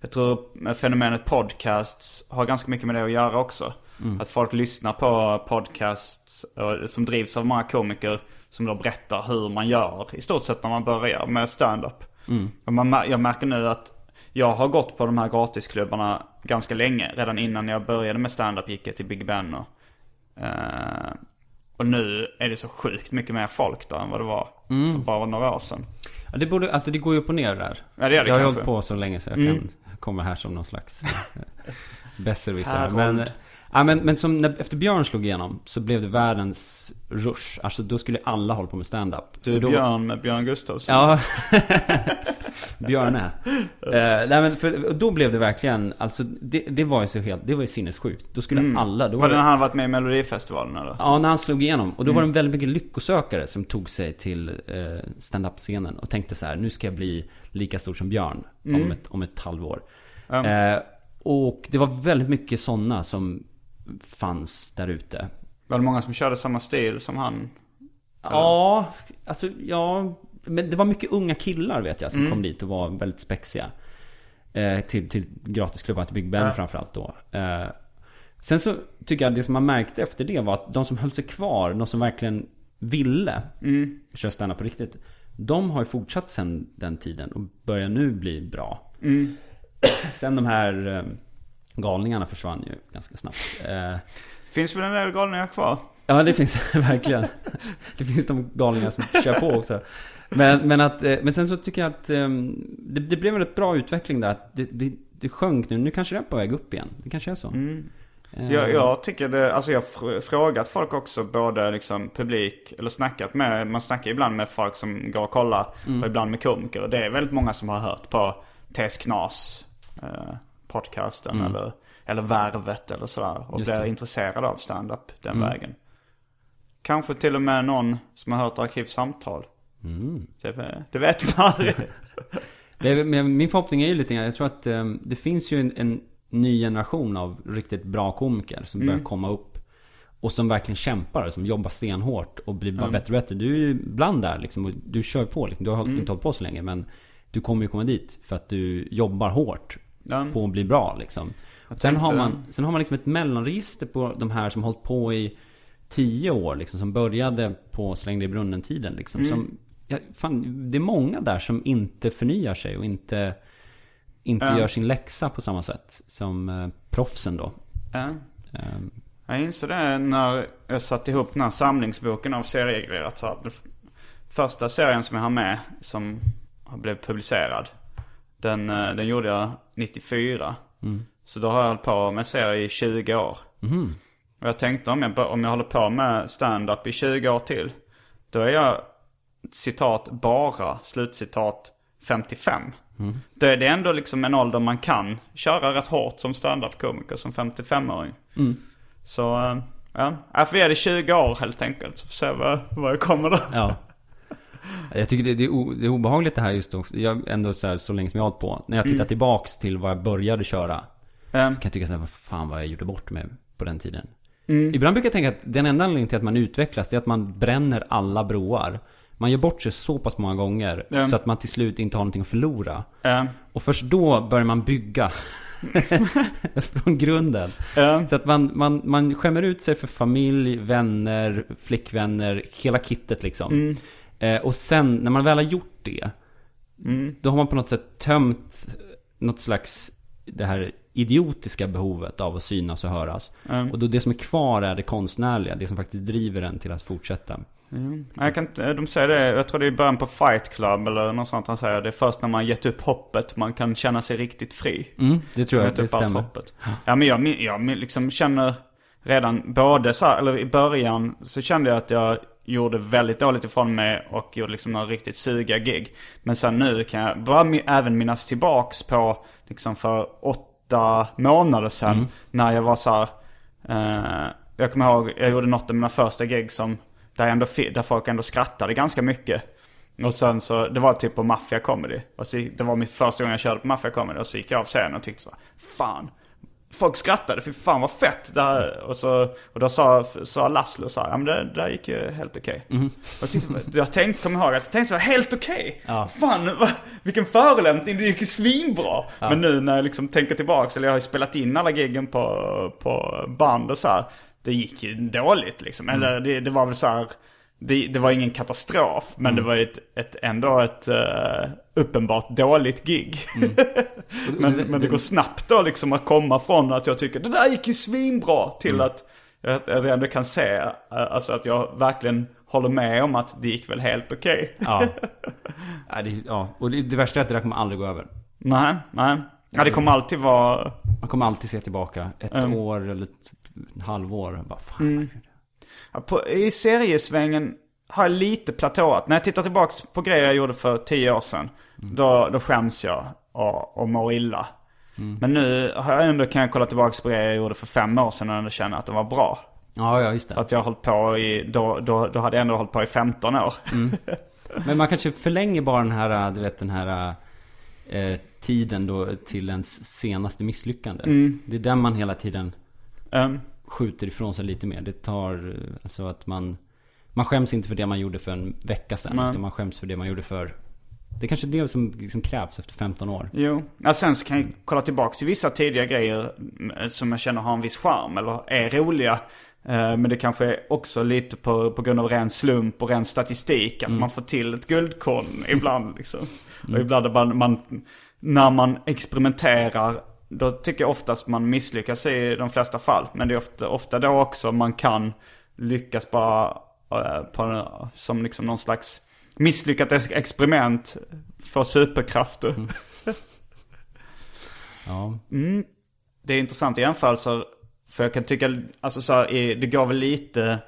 Jag tror fenomenet podcasts har ganska mycket med det att göra också. Att folk lyssnar på podcasts eh, som drivs av många komiker som då berättar hur man gör i stort sett när man börjar med standup. Och man, mär- jag märker nu att jag har gått på de här gratisklubbarna ganska länge. Redan innan jag började med standup gick jag till Big Ben och Eh, och nu är det så sjukt mycket mer folk där än vad det var för bara några år sedan. ja, det, borde, alltså det går ju upp och ner där. Ja, det gör det jag har hållit på så länge så jag kan komma här som någon slags <laughs> besserwisser. Men, ja, men, men som när, efter Björn slog igenom så blev det världens rush. Alltså då skulle alla hålla på med stand-up. Du då- Björn med Björn Gustafsson. Ja. <laughs> Björne. Eh, nej men för då blev det verkligen, alltså det, det var ju så helt, det var ju sinnessjukt. Då skulle alla, då Var det det, när han varit med i Melodifestivalen eller? Ja, när han slog igenom. Och då var det väldigt mycket lyckosökare som tog sig till eh, stand-up-scenen och tänkte så här, nu ska jag bli lika stor som Björn om, ett, om ett halvår. Eh, och det var väldigt mycket sådana som fanns där ute. Var det många som körde samma stil som han? Ja, alltså ja. Men det var mycket unga killar vet jag som kom dit och var väldigt spexiga. Eh, till, till gratisklubbar, till Big Ben framförallt då. Eh, sen så tycker jag det som man märkte efter det var att de som höll sig kvar, de som verkligen ville köra stand på riktigt. De har ju fortsatt sen den tiden och börjar nu bli bra. Sen de här eh, galningarna försvann ju ganska snabbt. Eh, Finns väl en del galningar kvar? Ja, det finns <laughs> verkligen. Det finns de galningar som kör på också. Men, men, att, eh, men sen så tycker jag att eh, det, det blev en rätt bra utveckling där. Att det, det, det sjönk nu. Nu kanske det är på väg upp igen. Det kanske är så. Eh, Jag, jag tycker det, alltså jag har fr- frågat folk också, både liksom publik, eller snackat med, man snackar ibland med folk som går och kollar, och ibland med komiker. Och det är väldigt många som har hört på TS Knas podcasten eller, eller Värvet eller sådär. Och Just blir det. intresserade av stand-up den vägen. Kanske till och med någon som har hört Arkivsamtal. Det, det vet man aldrig. <laughs> Men min förhoppning är ju lite grann, jag tror att eh, det finns ju en, en ny generation av riktigt bra komiker som börjar komma upp. Och som verkligen kämpar, som jobbar stenhårt och blir bara bättre och bättre. Du är ju bland där liksom, och du kör på liksom. Du har inte hållit på så länge men du kommer ju komma dit för att du jobbar hårt Ja. på att bli bra liksom. Sen, tänkte- har man, sen har man liksom ett mellanregister på de här som hållit på i tio år liksom. Som började på slängde i brunnen-tiden liksom. Som, ja, fan, det är många där som inte förnyar sig och inte, inte Ja. gör sin läxa på samma sätt som eh, proffsen då. Ja. Ehm, Jag insåg det när jag satte ihop den här samlingsboken av så f- första serien som jag har med som har blivit publicerad. Den, eh, den gjorde jag 94. Så då har jag hållit på med serier i 20 år. Och jag tänkte om jag, om jag håller på med stand-up i 20 år till. Då är jag citat bara, slutcitat 55. Det, det är ändå liksom en ålder man kan köra rätt hårt som stand-up-komiker som 55-åring. Så eh, ja, ja för vi är det 20 år helt enkelt. Så får se vad, vad jag kommer då. Ja. <laughs> Jag tycker det, det, är, o, det är obehagligt det här just också. Jag ändå så, här, så länge som jag har hållit på. När jag tittar tillbaks till vad jag började köra. Eh, Så kan jag tycka så här, vad fan vad jag gjorde bort mig på den tiden. Ibland brukar jag tänka att den enda anledningen till att man utvecklas, det är att man bränner alla broar. Man gör bort sig så pass många gånger, Ja. så att man till slut inte har någonting att förlora. eh, Och först då börjar man bygga. <laughs> Från grunden. eh, Så att man, man, man skämmer ut sig för familj, vänner, flickvänner, hela kittet liksom. Eh, och sen, när man väl har gjort det, då har man på något sätt tömt något slags, det här idiotiska behovet av att synas och höras. Och då det som är kvar är det konstnärliga, det som faktiskt driver en till att fortsätta. Jag kan inte, de säger det, jag tror det är i början på Fight Club eller något sånt han säger. Det är först när man gett upp hoppet man kan känna sig riktigt fri. Mm, det tror jag att det stämmer. hoppet. Ja men jag, jag liksom känner redan både så här, eller i början så kände jag att jag gjorde väldigt dåligt ifrån mig och gjorde liksom några riktigt suga gig. Men sen nu kan jag bara även minnas tillbaks på liksom för åtta månader sedan när jag var så här, eh, jag kommer ihåg, jag gjorde något av mina första gig som, där, jag ändå, där folk ändå skrattade ganska mycket. Och sen så, det var typ på Mafia Comedy. Och så, det var min första gång jag körde på Mafia Comedy. Och så gick jag av scenen och tyckte så här, fan. Folk skrattade, fy fan vad fett. Det här, och, så, och då sa, sa Laszlo så här, ja men det, där gick ju helt okej. Och jag, tyckte, jag tänkte, kom ihåg att jag tänkte så här, helt okej. Ja. Fan, va, vilken förolämpning, det gick ju svinbra. Men nu när jag liksom tänker tillbaka, eller jag har ju spelat in alla giggen på, på band och så här. Det gick ju dåligt liksom. Eller det, det var väl så här, det, det var ingen katastrof, men det var ett, ett, ändå ett uh, uppenbart dåligt gig. <laughs> men, men det går snabbt då liksom att komma från att jag tycker det där gick ju svinbra till att jag, att jag ändå kan se, eh, alltså att jag verkligen håller med om att det gick väl helt okej. Ja. <laughs> ja, det, ja. Och det, det värsta är att det där kommer aldrig gå över. nej, nej. Ja, det kommer alltid vara... Man kommer alltid se tillbaka ett år eller ett halvår. Bara, fan, Ja, På, I seriesvängen har jag lite platåat. När jag tittar tillbaka på grejer jag gjorde för tio år sedan. Då, då skäms jag och, och mår illa. Men nu har jag ändå, kan jag kolla tillbaka på grejer jag gjorde för fem år sedan och ändå känna att det var bra. Ja, ja, just det. För att jag har hållit på i, då, då, då hade jag ändå hållit på i 15 år. <laughs> Men man kanske förlänger bara den här, du vet den här eh, tiden då till ens senaste misslyckande. Det är den man hela tiden Ehm, skjuter ifrån sig lite mer. Det tar, eh, alltså att man, man skäms inte för det man gjorde för en vecka sedan. Nej. Utan man skäms för det man gjorde för, det är kanske det som liksom krävs efter 15 år. Jo. Ja, sen så kan jag kolla tillbaka till vissa tidiga grejer mm, som jag känner har en viss charm eller är roliga. Eh, Men det kanske är också lite på, på grund av ren slump och ren statistik. Att man får till ett guldkorn <laughs> ibland liksom. Och ibland är man, man, när man experimenterar, då tycker jag oftast man misslyckas i de flesta fall. Men det är ofta, ofta då också man kan lyckas bara eh, på, som liksom någon slags misslyckat ex- experiment få superkrafter. <laughs> Ja. Det är intressanta jämförelser. För jag kan tycka, alltså så här, det går väl lite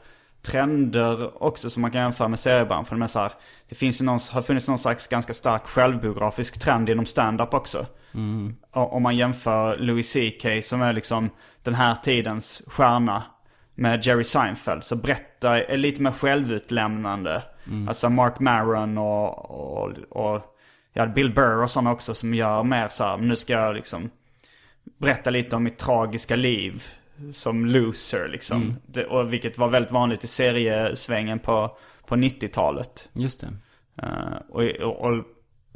trender också som man kan jämföra med seriebranschen. Men så här, det finns ju någon, har funnits någon slags ganska stark självbiografisk trend inom stand-up också. Och, om man jämför Louis CK som är liksom den här tidens stjärna med Jerry Seinfeld. Så berättar, är lite mer självutlämnande. Alltså Mark Maron och, och, och ja, Bill Burr och sådana också som gör mer så här, nu ska jag liksom berätta lite om mitt tragiska liv som loser liksom. Det, och vilket var väldigt vanligt i seriesvängen på, på 90-talet. Just det. Eh, och, och, och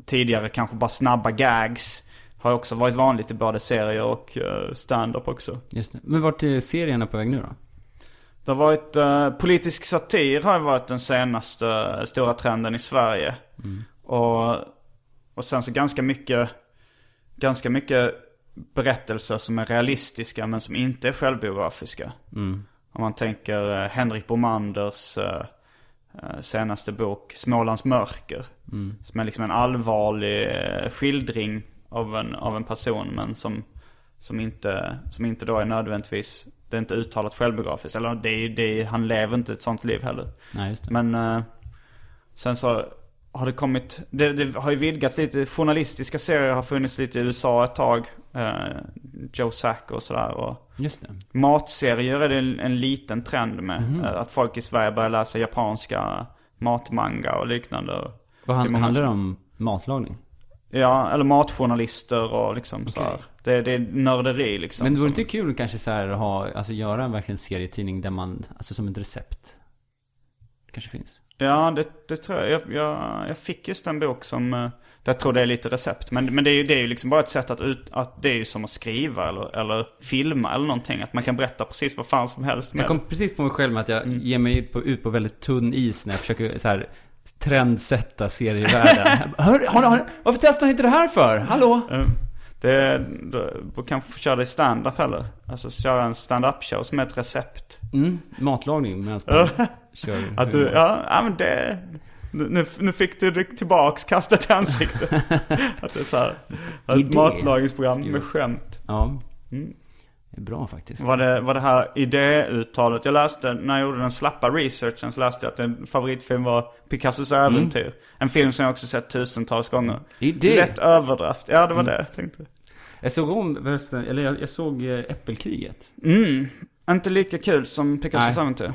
tidigare kanske bara snabba gags har också varit vanligt i både serier och uh, stand-up också. Just det. Men vart är serierna på väg nu då? Det har varit, eh, politisk satir har varit den senaste eh, stora trenden i Sverige. Och, och sen så ganska mycket, ganska mycket berättelser som är realistiska men som inte är självbiografiska. Om man tänker eh, Henrik Bomanders eh, eh, senaste bok Smålands mörker. Som är liksom en allvarlig eh, skildring av en, av en person men som, som, inte, som inte då är nödvändigtvis, det är inte uttalat självbiografiskt. Eller det är, det är, han lever inte ett sånt liv heller. Nej, just det. Men eh, sen så har det kommit, det, det har ju vidgats lite, journalistiska serier har funnits lite i USA ett tag. Eh, Joe Sack och sådär. Och Just det. matserier är det en, en liten trend med. Mhm. Eh, att folk i Sverige börjar läsa japanska matmanga och liknande. Vad handlar det om matlagning? Ja, eller matjournalister och liksom så här. Det, det är nörderi liksom. Men det vore som- inte kul kanske så här att ha, alltså göra en verkligen serietidning där man, alltså som ett recept? kanske finns. Ja, det, det tror jag. Jag, jag. jag fick just en bok som, eh, jag tror det är lite recept. Men, men det är ju det är ju liksom bara ett sätt att, ut, att det är ju som att skriva eller, eller filma eller någonting. Att man kan berätta precis vad fan som helst med Jag kom precis på mig själv med att jag ger mig ut på, ut på väldigt tunn is när jag försöker så här trendsätta serievärlden. <laughs> Hör, har, har, varför testar ni inte det här för? Hallå? det. Eh, Det, då kan få köra det i stand-up heller. Alltså köra en stand-up show som är ett recept. Mm, matlagning medan man <laughs> kör Att du, ja, ja men det... Nu, nu fick du tillbaks kastat i ansiktet. <laughs> att det är så här, ett matlagningsprogram med skämt. Ja. Det är bra faktiskt. Var det, var det här idéuttalet, jag läste, när jag gjorde den slappa researchen så läste jag att en favoritfilm var Picassos äventyr. En film som jag också sett tusentals gånger. Idé. Lätt överdraft, ja det var det jag tänkte. Jag såg om, eller jag, jag såg eh, Äppelkriget. Mm, inte lika kul som Picassos Nej. äventyr.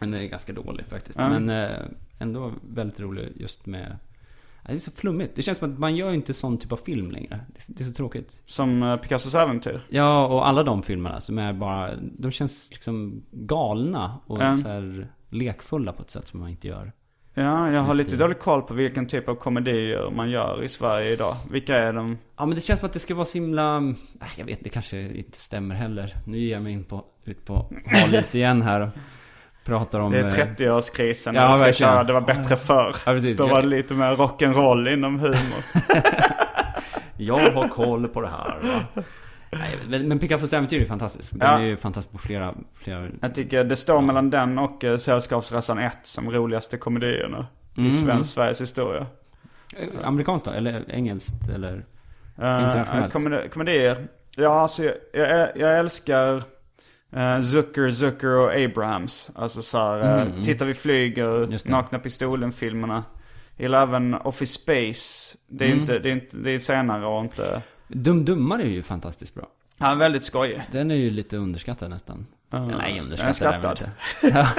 Den är ganska dålig faktiskt. Ja. Men eh, ändå väldigt rolig just med... Det är så flummigt. Det känns som att man gör inte sån typ av film längre. Det är, så tråkigt. Som eh, Picassos äventyr. Ja, och alla de filmerna som är bara... De känns liksom galna och Ja. så här lekfulla på ett sätt som man inte gör. Ja, jag har lite dålig koll på vilken typ av komedier man gör i Sverige idag. Vilka är de? Ja, men det känns som att det ska vara så himla... Nej, jag vet, det kanske inte stämmer heller. Nu ger jag mig in på, ut på <laughs> halis igen här pratar om... Det är eh, 30-årskrisen Ja, och ska köra Det var bättre förr. Ja, precis. Då var det lite mer rock'n'roll inom humor. <laughs> Jag har koll på det här. Va? Nej, men, men Picassos äventyr är fantastisk. Den Ja. är ju fantastisk på flera... flera... Jag tycker det står mellan den och uh, Sällskapsresan 1 som roligaste komedierna Mm. i svensk Sveriges historia. Eh, Amerikanskt då? Eller engelskt? Eller? Uh, Internationellt. komedi- komedier. Ja, alltså jag, jag, jag älskar uh, Zucker, Zucker och Abrahams. Alltså så här, uh, Titta vi flyger. Nakna Pistolen-filmerna. Gillar även Office Space. Det är Mm. inte, det är inte, det är senare och inte... Dum Dummare är ju fantastiskt bra. Han är väldigt skojig. Den är ju lite underskattad nästan. Ja, Eller nej, är underskattad är den skattad. inte. <laughs>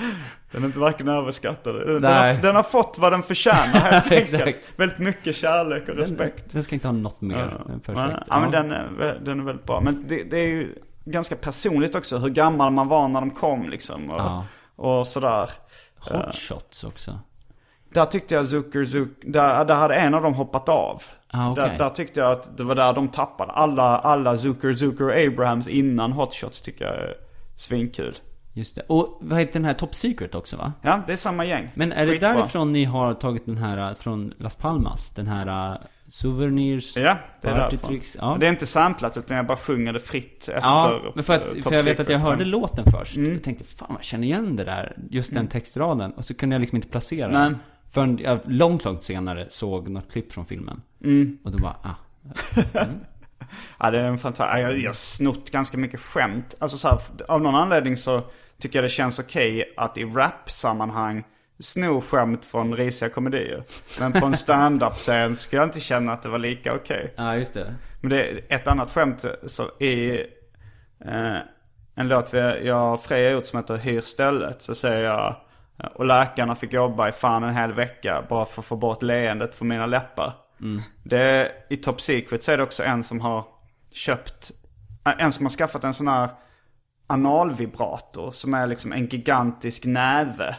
<laughs> Den är inte varken överskattad. Den, har, den har fått vad den förtjänar helt <laughs> enkelt. Väldigt mycket kärlek och respekt. Den, ska inte ha något mer. Är perfekt. Ja, ja, men den är, den är väldigt bra. Men det, det är ju ganska personligt också hur gammal man var när de kom liksom. Och, Ja. och sådär. Hot shots också. Där tyckte jag Zucker, Zucker där, där hade en av dem hoppat av. Ah, okej. där, där tyckte jag att det var där de tappade. Alla, alla Zucker, Zucker och Abrahams innan Hot Shots tycker jag är svinkul. Just det. Och vad heter den här Top Secret också va? Ja, det är samma gäng. Men är det Skitbra. därifrån ni har tagit den här äh, från Las Palmas? Den här äh, Souvenirs... Ja, det är Party därifrån. tricks, ja. Det är inte samplat utan jag bara sjunger det fritt efter Ja, men för, att, för jag vet att jag hörde låten först. Jag tänkte, fan jag känner igen det där. Just den textraden. Och så kunde jag liksom inte placera Nej. den. Förrän jag långt, långt senare såg något klipp från filmen. Och då bara, ah. <laughs> Ja, det är en fantastisk... Jag, jag har snott ganska mycket skämt. Alltså så här, av någon anledning så tycker jag det känns okej att i rap-sammanhang sno skämt från risiga komedier. Men på en stand-up-scen skulle jag inte känna att det var lika okej. Ja, just det. Men det är ett annat skämt så i eh, en låt vi, jag och Freja gjort som heter Hyr stället. Så säger jag och läkarna fick jobba i fan en hel vecka bara för att få bort leendet från mina läppar. Det, är- I Top Secret så är det också en som har köpt, eh, en som har skaffat en sån här analvibrator som är liksom en gigantisk näve.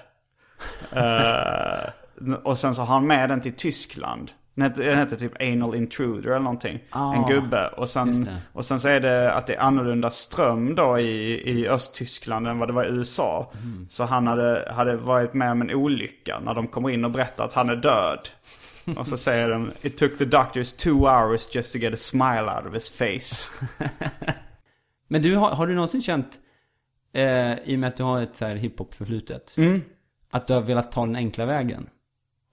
Eh, och sen så har han med den till Tyskland. Den heter, typ Anal Intruder eller någonting. En gubbe. Och sen, och sen så är det att det är annorlunda ström då i, i Östtyskland än vad det var i USA. Så han hade, hade varit med om en olycka när de kommer in och berättar att han är död. Och så säger de It took the doctors two hours just to get a smile out of his face. <laughs> Men du, har, har du någonsin känt, eh, i och med att du har ett så här hiphop-förflutet, Mm. Att du har velat ta den enkla vägen?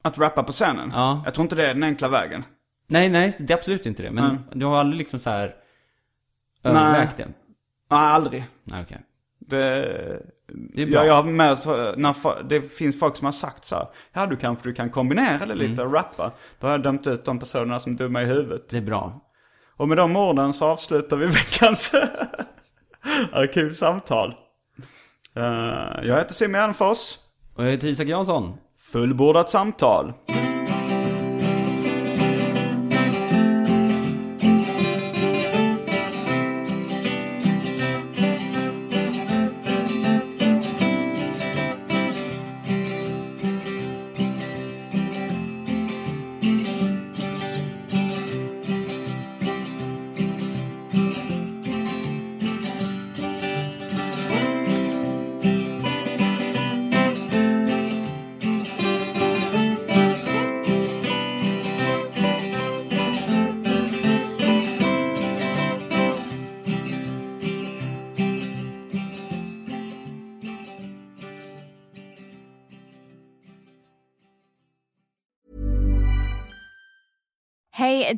Att rappa på scenen? Ja. Jag tror inte det är den enkla vägen. Nej, nej, det är absolut inte det. Men Mm. du har aldrig liksom så här övervägt det? Nej, aldrig. Nej, okej. Det, Det är bra. Jag, jag har med, när, det finns folk som har sagt så här, ja du kanske du kan kombinera det lite och rappa. Då har jag dömt ut de personerna som dumma i huvudet. Det är bra. Och med de orden så avslutar vi <laughs> veckans arkivsamtal. Eh, jag heter Simon Gärdenfors. Och jag heter Isak Jansson. Fullbordat samtal.